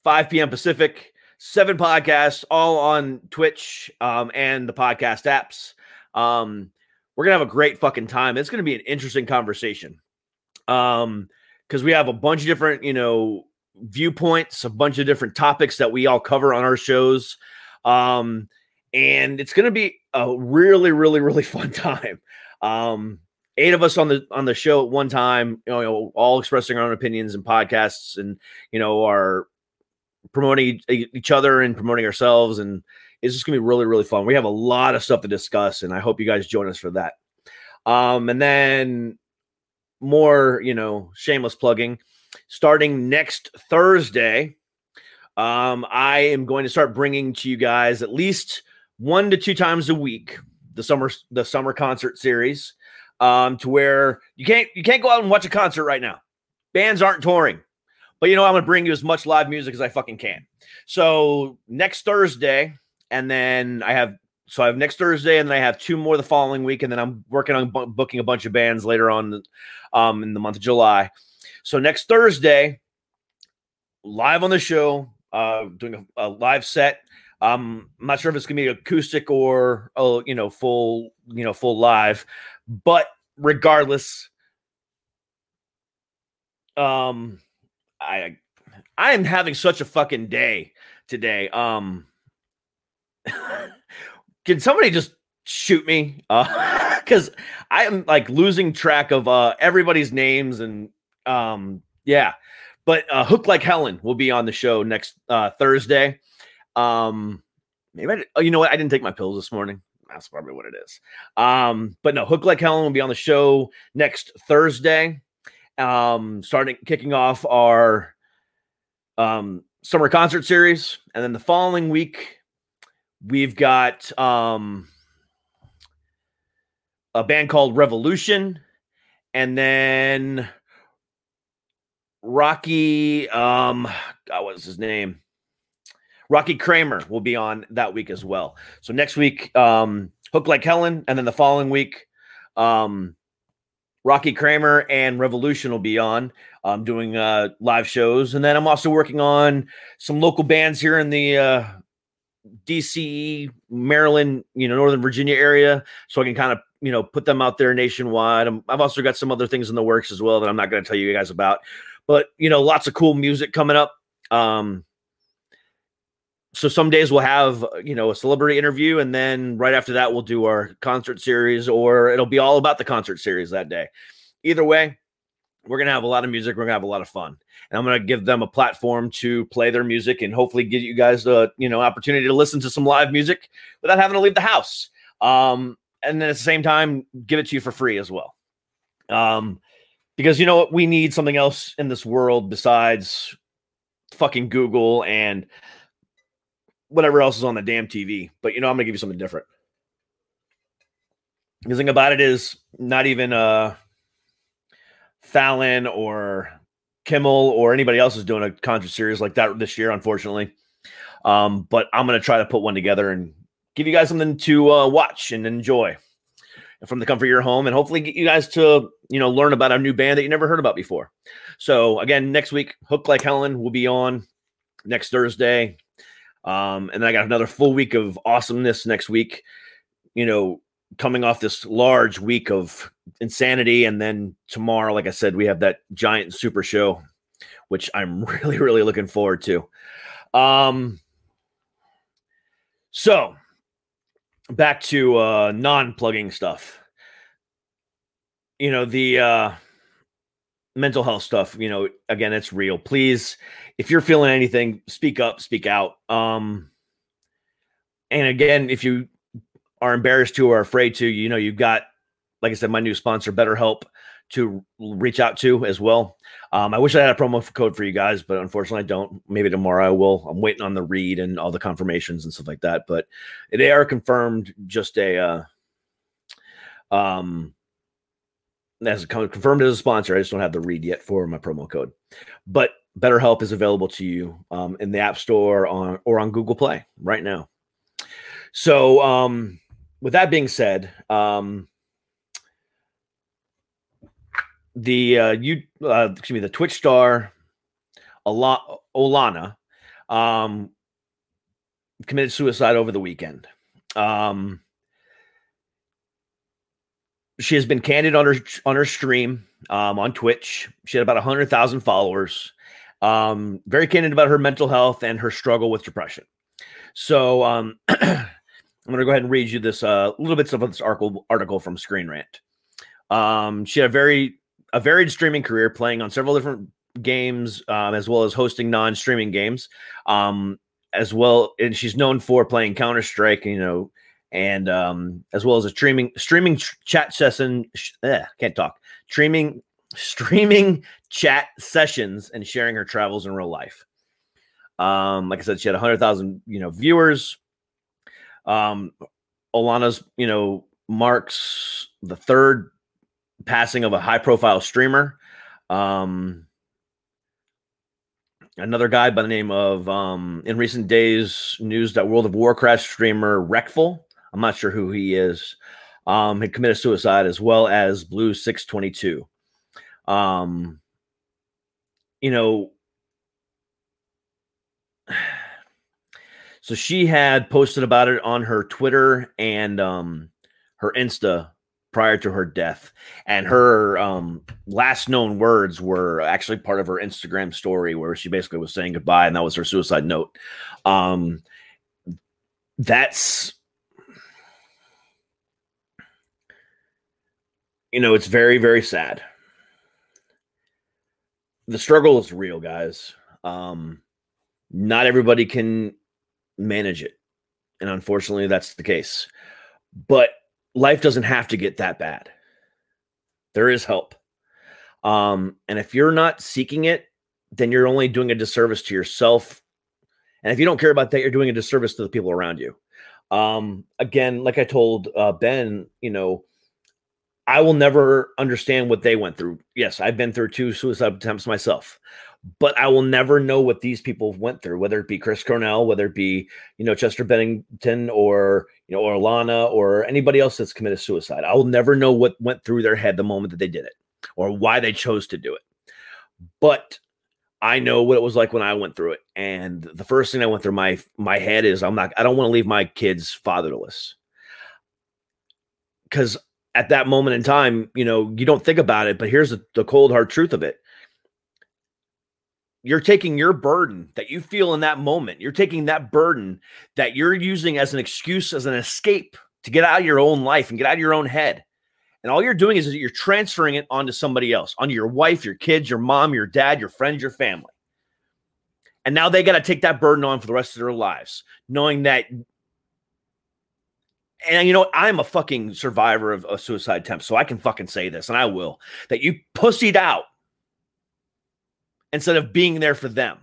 5 p.m. Pacific. Seven podcasts, all on Twitch um, and the podcast apps. Um, we're gonna have a great fucking time. It's gonna be an interesting conversation. Um, because we have a bunch of different, you know, viewpoints, a bunch of different topics that we all cover on our shows. Um, and it's gonna be a really, really, really fun time. Um, eight of us on the on the show at one time, you know, all expressing our own opinions and podcasts, and you know, are promoting each other and promoting ourselves and it's just gonna be really, really fun. We have a lot of stuff to discuss, and I hope you guys join us for that. Um, and then more, you know, shameless plugging. Starting next Thursday, um, I am going to start bringing to you guys at least one to two times a week the summer the summer concert series, um, to where you can't you can't go out and watch a concert right now. Bands aren't touring, but you know I'm to bring you as much live music as I fucking can. So next Thursday, and then I have so I have next Thursday, and then I have two more the following week, and then I'm working on bu- booking a bunch of bands later on, um, in the month of July. So next Thursday, live on the show, uh, doing a, a live set. Um, I'm not sure if it's gonna be acoustic or oh, you know, full, you know, full live, but regardless, um, I I am having such a fucking day today. Um, can somebody just shoot me? Uh, because I am like losing track of uh everybody's names and um yeah. But uh, Hook Like Helen will be on the show next uh Thursday. Um, maybe I, oh, you know what? I didn't take my pills this morning. That's probably what it is. Um, but no, Hook Like Helen will be on the show next Thursday. Um, starting kicking off our um summer concert series, and then the following week we've got um a band called Revolution, and then Rocky. Um, God, what was his name? Rocky Kramer will be on that week as well. So next week, um, Hook Like Helen, and then the following week, um, Rocky Kramer and Revolution will be on. I'm doing uh, live shows, and then I'm also working on some local bands here in the uh, DC, Maryland, you know, Northern Virginia area, so I can kind of you know put them out there nationwide. i have also got some other things in the works as well that I'm not going to tell you guys about, but you know, lots of cool music coming up. Um, so some days we'll have you know a celebrity interview and then right after that we'll do our concert series or it'll be all about the concert series that day either way we're gonna have a lot of music we're gonna have a lot of fun and i'm gonna give them a platform to play their music and hopefully give you guys the you know opportunity to listen to some live music without having to leave the house um and then at the same time give it to you for free as well um because you know what we need something else in this world besides fucking google and whatever else is on the damn TV. But you know, I'm gonna give you something different. The thing about it is not even uh Fallon or Kimmel or anybody else is doing a concert series like that this year, unfortunately. Um, but I'm gonna try to put one together and give you guys something to uh, watch and enjoy from the comfort of your home and hopefully get you guys to you know learn about a new band that you never heard about before so again next week hook like helen will be on next thursday um, and then I got another full week of awesomeness next week. You know, coming off this large week of insanity, and then tomorrow, like I said, we have that giant super show, which I'm really, really looking forward to. Um, so back to uh, non-plugging stuff. You know the uh, mental health stuff. You know, again, it's real. Please if you're feeling anything, speak up, speak out. Um, and again, if you are embarrassed to or afraid to, you know, you've got, like I said, my new sponsor, BetterHelp, to reach out to as well. Um, I wish I had a promo code for you guys, but unfortunately, I don't. Maybe tomorrow I will. I'm waiting on the read and all the confirmations and stuff like that. But they are confirmed. Just a uh, um, as confirmed as a sponsor. I just don't have the read yet for my promo code. But BetterHelp is available to you um, in the App Store on, or on Google Play right now. So, um, with that being said, um, the uh, you uh, excuse me, the Twitch star Ala- Olana um, committed suicide over the weekend. Um, she has been candid on her on her stream um, on Twitch. She had about hundred thousand followers um, very candid about her mental health and her struggle with depression. So um, I'm going to go ahead and read you this uh, little bits of this article, article from Screen Rant. Um, she had a very a varied streaming career, playing on several different games, um, as well as hosting non-streaming games. Um, as well, and she's known for playing Counter Strike, you know, and um, as well as a streaming streaming chat session. Eh, can't talk. Streaming streaming chat sessions and sharing her travels in real life. Um, like I said, she had 100,000, you know, viewers. Um, Olana's, you know, marks the third passing of a high profile streamer. Um, another guy by the name of, um, in recent days, news that World of Warcraft streamer Reckful, I'm not sure who he is, um, had committed suicide as well as Blue 622. Um, you know, so she had posted about it on her Twitter and um, her Insta prior to her death. And her um, last known words were actually part of her Instagram story where she basically was saying goodbye, and that was her suicide note. Um, that's you know, it's very, very sad the struggle is real, guys. Um, not everybody can manage it. And unfortunately, that's the case. But life doesn't have to get that bad. There is help. Um, and if you're not seeking it, then you're only doing a disservice to yourself. And if you don't care about that, you're doing a disservice to the people around you. Um, again, like I told uh, Ben, you know, I will never understand what they went through. Yes, I've been through two suicide attempts myself, but I will never know what these people went through, whether it be Chris Cornell, whether it be, you know, Chester Bennington or, you know, or Lana or anybody else that's committed suicide. I will never know what went through their head the moment that they did it or why they chose to do it. But I know what it was like when I went through it. And the first thing I went through my my head is I'm not I don't want to leave my kids fatherless. Cuz at that moment in time, you know, you don't think about it, but here's the, the cold hard truth of it. You're taking your burden that you feel in that moment. You're taking that burden that you're using as an excuse, as an escape to get out of your own life and get out of your own head. And all you're doing is you're transferring it onto somebody else, onto your wife, your kids, your mom, your dad, your friends, your family. And now they got to take that burden on for the rest of their lives, knowing that. And you know, I'm a fucking survivor of a suicide attempt, so I can fucking say this, and I will that you pussied out instead of being there for them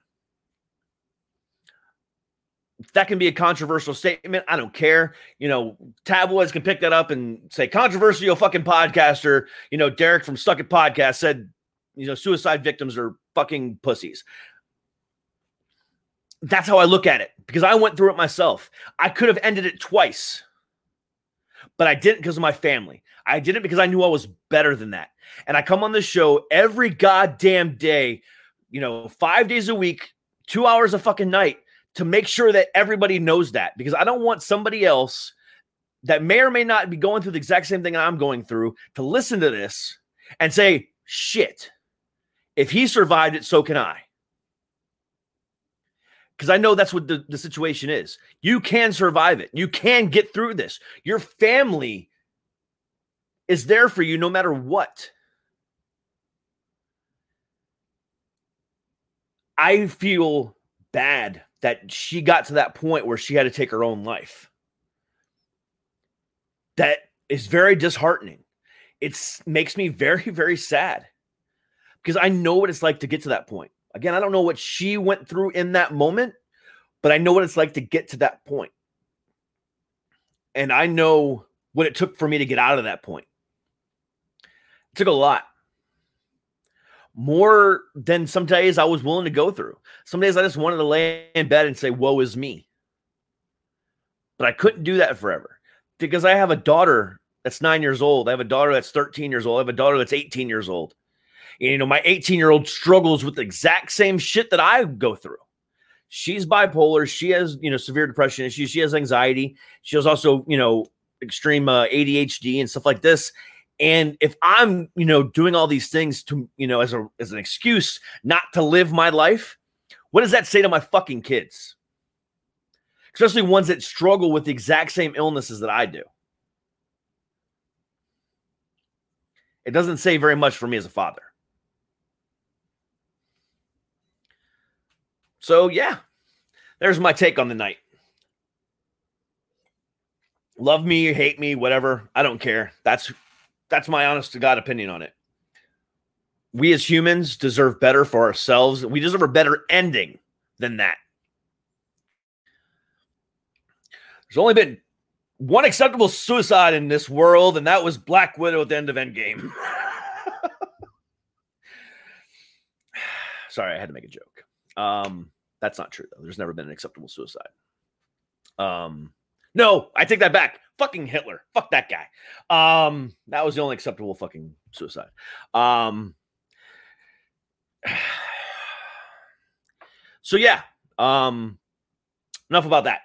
that can be a controversial statement. I don't care. You know, tabloids can pick that up and say controversial fucking podcaster. You know, Derek from Suck It Podcast said, you know, suicide victims are fucking pussies. That's how I look at it because I went through it myself. I could have ended it twice, but I didn't because of my family. I did it because I knew I was better than that. And I come on this show every goddamn day, you know, five days a week, two hours a fucking night to make sure that everybody knows that because I don't want somebody else that may or may not be going through the exact same thing I'm going through to listen to this and say, shit, if he survived it, so can I. Because I know that's what the, the situation is. You can survive it, you can get through this. Your family is there for you no matter what. I feel bad that she got to that point where she had to take her own life. That is very disheartening. It makes me very, very sad because I know what it's like to get to that point. Again, I don't know what she went through in that moment, but I know what it's like to get to that point. And I know what it took for me to get out of that point. It took a lot more than some days I was willing to go through. Some days I just wanted to lay in bed and say, Woe is me. But I couldn't do that forever because I have a daughter that's nine years old. I have a daughter that's 13 years old. I have a daughter that's 18 years old. You know, my 18 year old struggles with the exact same shit that I go through. She's bipolar. She has, you know, severe depression issues. She has anxiety. She has also, you know, extreme uh, ADHD and stuff like this. And if I'm, you know, doing all these things to, you know, as a as an excuse not to live my life, what does that say to my fucking kids? Especially ones that struggle with the exact same illnesses that I do. It doesn't say very much for me as a father. So, yeah, there's my take on the night. Love me, hate me, whatever. I don't care. That's that's my honest to God opinion on it. We as humans deserve better for ourselves. We deserve a better ending than that. There's only been one acceptable suicide in this world, and that was Black Widow at the end of Endgame. Sorry, I had to make a joke. Um, that's not true though. There's never been an acceptable suicide. Um, no, I take that back. Fucking Hitler. Fuck that guy. Um, that was the only acceptable fucking suicide. Um, so yeah. Um, enough about that.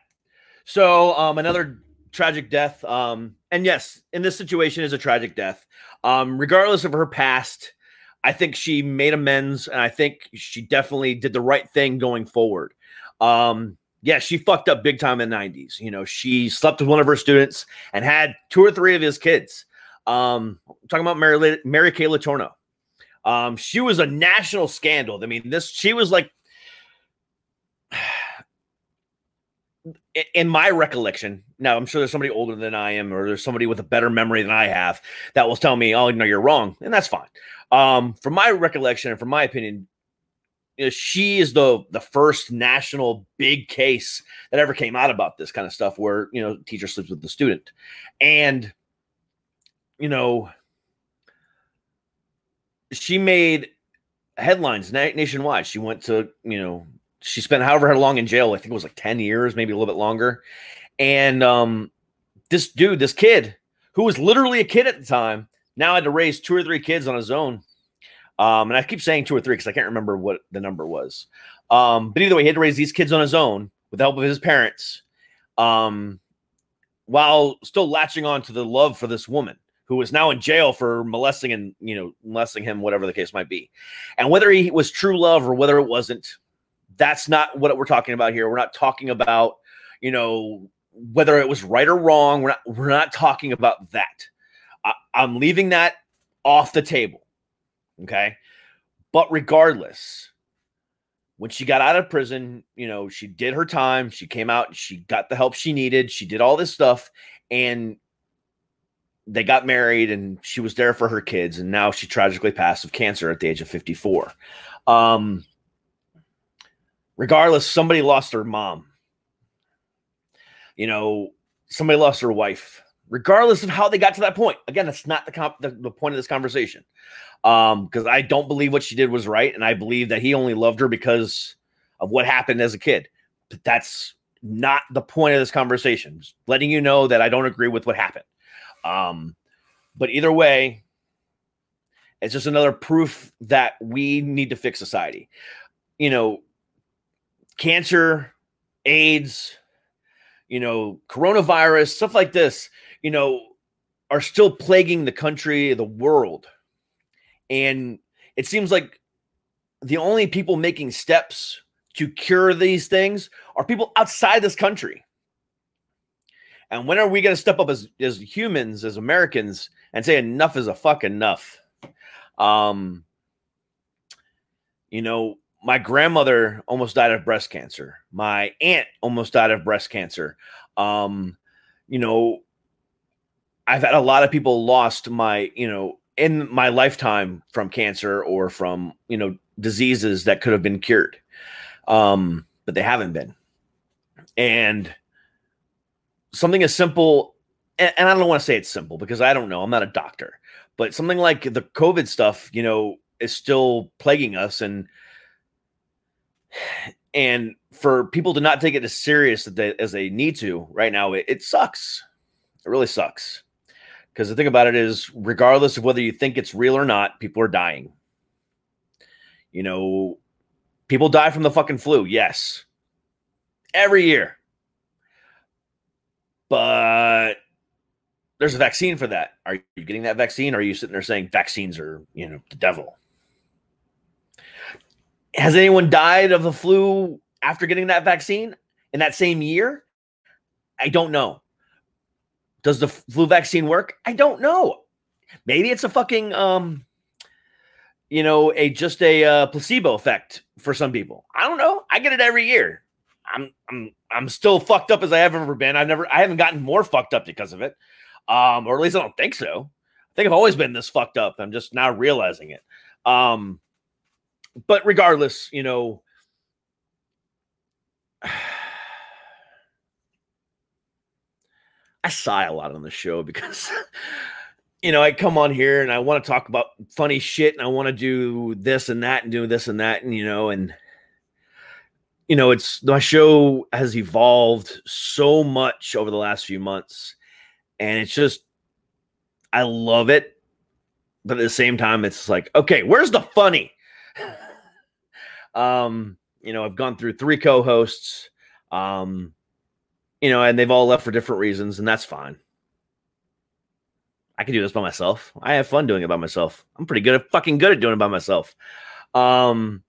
So um, another tragic death. Um, and yes, in this situation is a tragic death. Um, regardless of her past, I think she made amends, and I think she definitely did the right thing going forward. Um, yeah, she fucked up big time in the 90s. You know, she slept with one of her students and had two or three of his kids. Um, talking about Mary, Mary Kay Letourneau. Um, she was a national scandal. I mean, this she was like in my recollection, now I'm sure there's somebody older than I am, or there's somebody with a better memory than I have that will tell me, oh, no, you're wrong. And that's fine. Um, from my recollection and from my opinion, you know, she is the the first national big case that ever came out about this kind of stuff where you know teacher sleeps with the student and you know she made headlines nationwide. She went to, you know, she spent however long in jail. I think it was like 10 years, maybe a little bit longer. And um, this dude, this kid, who was literally a kid at the time, now had to raise two or three kids on his own. Um, and I keep saying two or three because I can't remember what the number was. Um, but either way, he had to raise these kids on his own with the help of his parents, um, while still latching on to the love for this woman who was now in jail for molesting and you know molesting him, whatever the case might be. And whether he was true love or whether it wasn't, that's not what we're talking about here. We're not talking about you know whether it was right or wrong. We're not we're not talking about that. I, I'm leaving that off the table. Okay. But regardless, when she got out of prison, you know, she did her time. She came out, she got the help she needed. She did all this stuff and they got married and she was there for her kids. And now she tragically passed of cancer at the age of 54. Um, regardless, somebody lost their mom. You know, somebody lost their wife regardless of how they got to that point. Again, that's not the, comp- the, the point of this conversation. Um, because I don't believe what she did was right, and I believe that he only loved her because of what happened as a kid. But that's not the point of this conversation. Just letting you know that I don't agree with what happened. Um, but either way, it's just another proof that we need to fix society. You know, cancer, AIDS, you know, coronavirus, stuff like this you know, are still plaguing the country, the world. And it seems like the only people making steps to cure these things are people outside this country. And when are we going to step up as, as humans, as Americans, and say enough is a fuck enough? Um, you know, my grandmother almost died of breast cancer. My aunt almost died of breast cancer. Um, you know, I've had a lot of people lost my, you know, in my lifetime from cancer or from, you know, diseases that could have been cured. Um, but they haven't been. And something as simple, and, and I don't want to say it's simple because I don't know, I'm not a doctor, but something like the COVID stuff, you know, is still plaguing us and and for people to not take it as serious as they, need to right now, it, it sucks. It really sucks. Because the thing about it is, regardless of whether you think it's real or not, people are dying. You know, people die from the fucking flu. Yes. Every year. But there's a vaccine for that. Are you getting that vaccine? Or are you sitting there saying vaccines are, you know, the devil? Has anyone died of the flu after getting that vaccine in that same year? I don't know. Does the flu vaccine work? I don't know. Maybe it's a fucking um you know, a just a uh, placebo effect for some people. I don't know. I get it every year. I'm I'm I'm still fucked up as I have ever been. I've never I haven't gotten more fucked up because of it. Um, or at least I don't think so. I think I've always been this fucked up. I'm just now realizing it. Um, but regardless, you know, I sigh a lot on the show because you know I come on here and I want to talk about funny shit and I want to do this and that and do this and that and you know and you know it's my show has evolved so much over the last few months and it's just I love it but at the same time it's like okay where's the funny um you know I've gone through three co-hosts um you know, and they've all left for different reasons, and that's fine. I can do this by myself. I have fun doing it by myself. I'm pretty good at fucking good at doing it by myself. Um,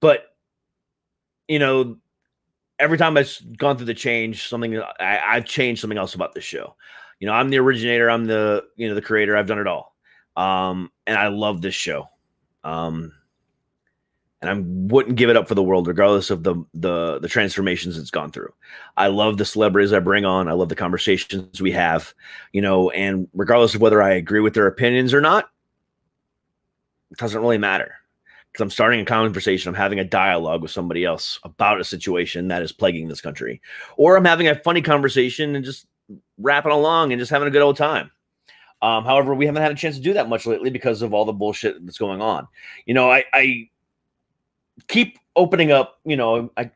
but you know, every time I've gone through the change, something I, I've changed something else about the show. You know, I'm the originator, I'm the you know the creator. I've done it all, um, and I love this show. Um, and I wouldn't give it up for the world, regardless of the the the transformations it's gone through. I love the celebrities I bring on. I love the conversations we have, you know, and regardless of whether I agree with their opinions or not, it doesn't really matter because I'm starting a conversation. I'm having a dialogue with somebody else about a situation that is plaguing this country, or I'm having a funny conversation and just rapping along and just having a good old time. Um, however, we haven't had a chance to do that much lately because of all the bullshit that's going on. You know, I, I keep opening up. You know, I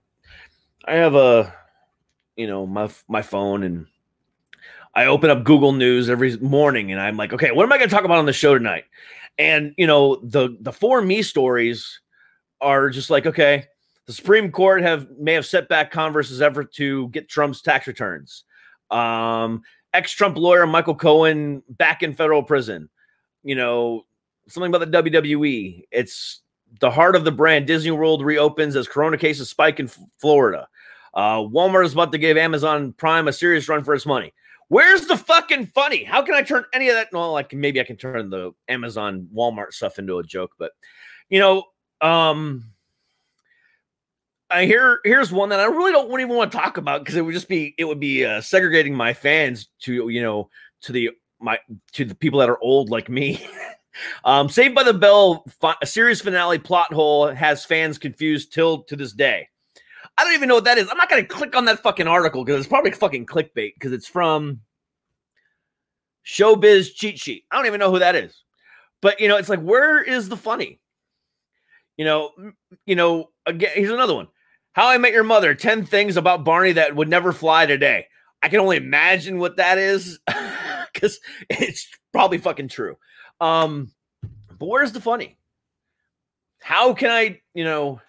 I have a you know my my phone and I open up Google News every morning and I'm like, okay, what am I going to talk about on the show tonight? And you know, the the four me stories are just like, okay, the Supreme Court have may have set back Congress's effort to get Trump's tax returns. Um, ex-Trump lawyer Michael Cohen back in federal prison. You know, something about the WWE. It's the heart of the brand. Disney World reopens as Corona cases spike in F- Florida. Uh, Walmart is about to give Amazon Prime a serious run for its money. Where's the fucking funny? How can I turn any of that? Well, like maybe I can turn the Amazon Walmart stuff into a joke, but you know, um, I hear here's one that I really don't even want to talk about because it would just be it would be uh, segregating my fans to you know to the my to the people that are old like me. um, Saved by the Bell a series finale plot hole has fans confused till to this day. I don't even know what that is. I'm not going to click on that fucking article because it's probably fucking clickbait because it's from Showbiz Cheat Sheet. I don't even know who that is. But you know, it's like where is the funny? You know, you know, again, here's another one. How I Met Your Mother, 10 things about Barney that would never fly today. I can only imagine what that is because it's probably fucking true. Um, but where's the funny? How can I, you know,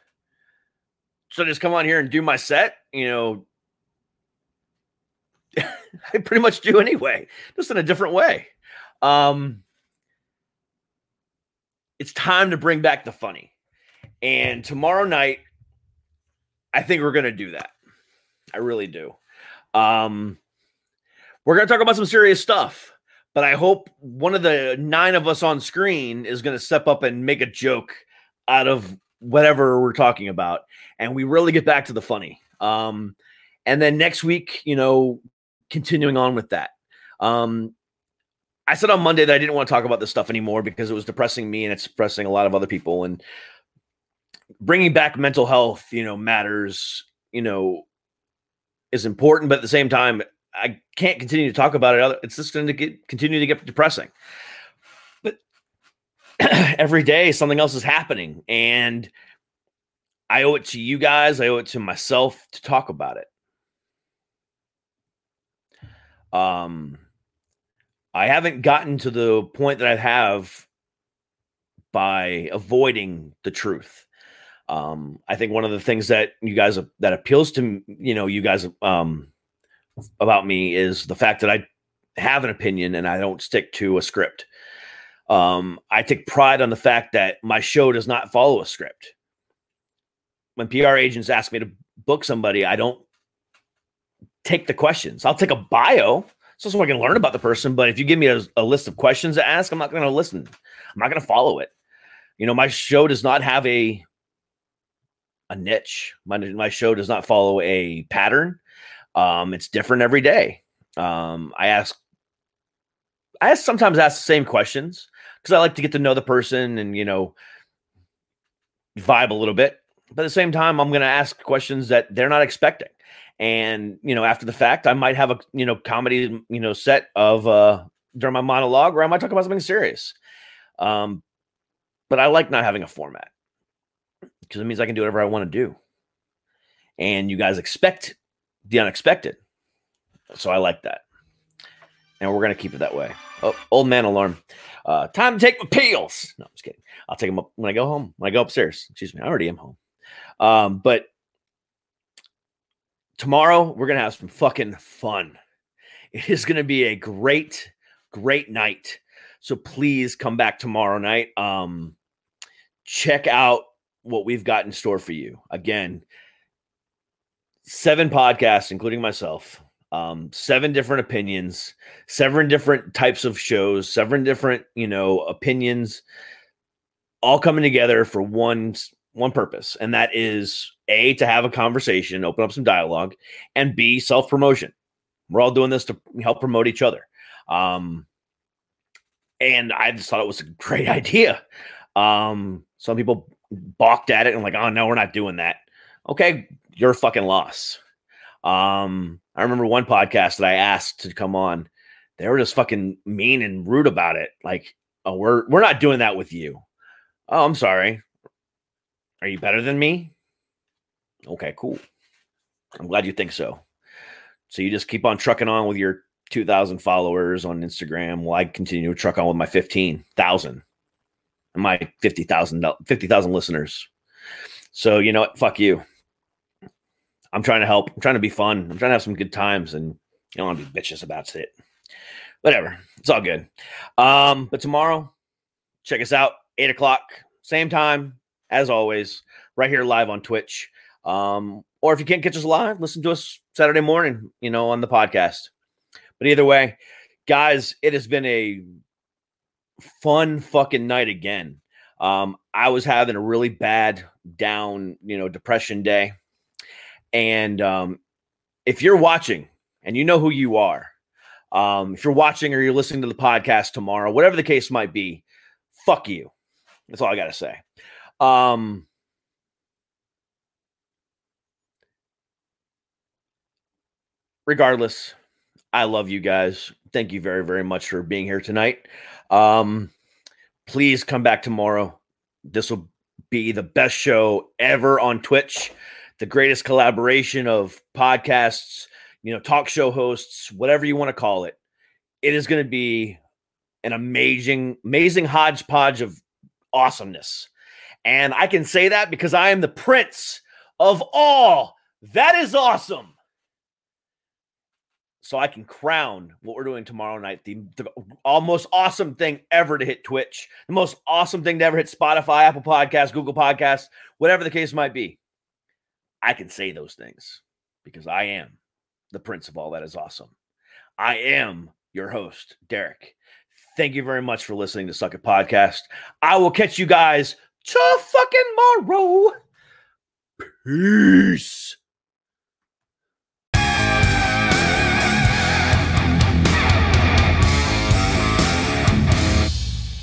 so just come on here and do my set? You know, I pretty much do anyway, just in a different way. Um, it's time to bring back the funny. And tomorrow night, I think we're going to do that. I really do. Um, we're going to talk about some serious stuff, but I hope one of the nine of us on screen is going to step up and make a joke out of whatever we're talking about. And we really get back to the funny. Um, and then next week, you know, continuing on with that. Um, I said on Monday that I didn't want to talk about this stuff anymore because it was depressing me and it's depressing a lot of other people. And bringing back mental health, you know, matters, you know, is important, but at the same time, I can't continue to talk about it. It's just going to get continue to get depressing. But every day, something else is happening, and I owe it to you guys. I owe it to myself to talk about it. Um, I haven't gotten to the point that I have by avoiding the truth. Um, I think one of the things that you guys that appeals to you know you guys um, about me is the fact that I have an opinion and I don't stick to a script. Um, I take pride on the fact that my show does not follow a script. When PR agents ask me to book somebody, I don't take the questions. I'll take a bio so, so I can learn about the person. But if you give me a, a list of questions to ask, I'm not going to listen. I'm not going to follow it. You know, my show does not have a a niche. My my show does not follow a pattern. Um, it's different every day. Um, I ask, I ask, sometimes ask the same questions because I like to get to know the person and you know vibe a little bit. But at the same time, I'm going to ask questions that they're not expecting. And you know, after the fact, I might have a you know comedy you know set of uh during my monologue, or I might talk about something serious. Um, but I like not having a format because it means I can do whatever I want to do. And you guys expect the unexpected. So I like that. And we're going to keep it that way. Oh, old man alarm. Uh, time to take my pills. No, I'm just kidding. I'll take them up when I go home, when I go upstairs. Excuse me. I already am home. Um, but tomorrow we're going to have some fucking fun. It is going to be a great, great night. So please come back tomorrow night. Um, check out what we've got in store for you. Again, seven podcasts, including myself, um, seven different opinions, seven different types of shows, seven different, you know, opinions, all coming together for one one purpose, and that is a to have a conversation, open up some dialogue, and b self promotion. We're all doing this to help promote each other. Um, and I just thought it was a great idea. Um, some people balked at it and like, oh no, we're not doing that. Okay, you're a fucking loss. Um, I remember one podcast that I asked to come on they were just fucking mean and rude about it. Like, oh, we're we're not doing that with you. Oh, I'm sorry. Are you better than me? Okay, cool. I'm glad you think so. So you just keep on trucking on with your 2,000 followers on Instagram while I continue to truck on with my 15,000 and my 50,000 50,000 listeners. So, you know what? Fuck you. I'm trying to help. I'm trying to be fun. I'm trying to have some good times and you don't want to be bitches about it. Whatever. It's all good. Um, but tomorrow, check us out, eight o'clock, same time as always, right here live on Twitch. Um, or if you can't catch us live, listen to us Saturday morning, you know, on the podcast. But either way, guys, it has been a fun fucking night again. Um, I was having a really bad down, you know, depression day. And um, if you're watching and you know who you are, um, if you're watching or you're listening to the podcast tomorrow, whatever the case might be, fuck you. That's all I got to say. Um, regardless, I love you guys. Thank you very, very much for being here tonight. Um, please come back tomorrow. This will be the best show ever on Twitch, the greatest collaboration of podcasts, you know, talk show hosts, whatever you want to call it. It is going to be an amazing, amazing hodgepodge of awesomeness. And I can say that because I am the prince of all that is awesome so I can crown what we're doing tomorrow night the, the almost awesome thing ever to hit Twitch, the most awesome thing to ever hit Spotify, Apple Podcasts, Google Podcasts, whatever the case might be. I can say those things because I am the prince of all that is awesome. I am your host, Derek. Thank you very much for listening to Suck It Podcast. I will catch you guys to fucking tomorrow. Peace.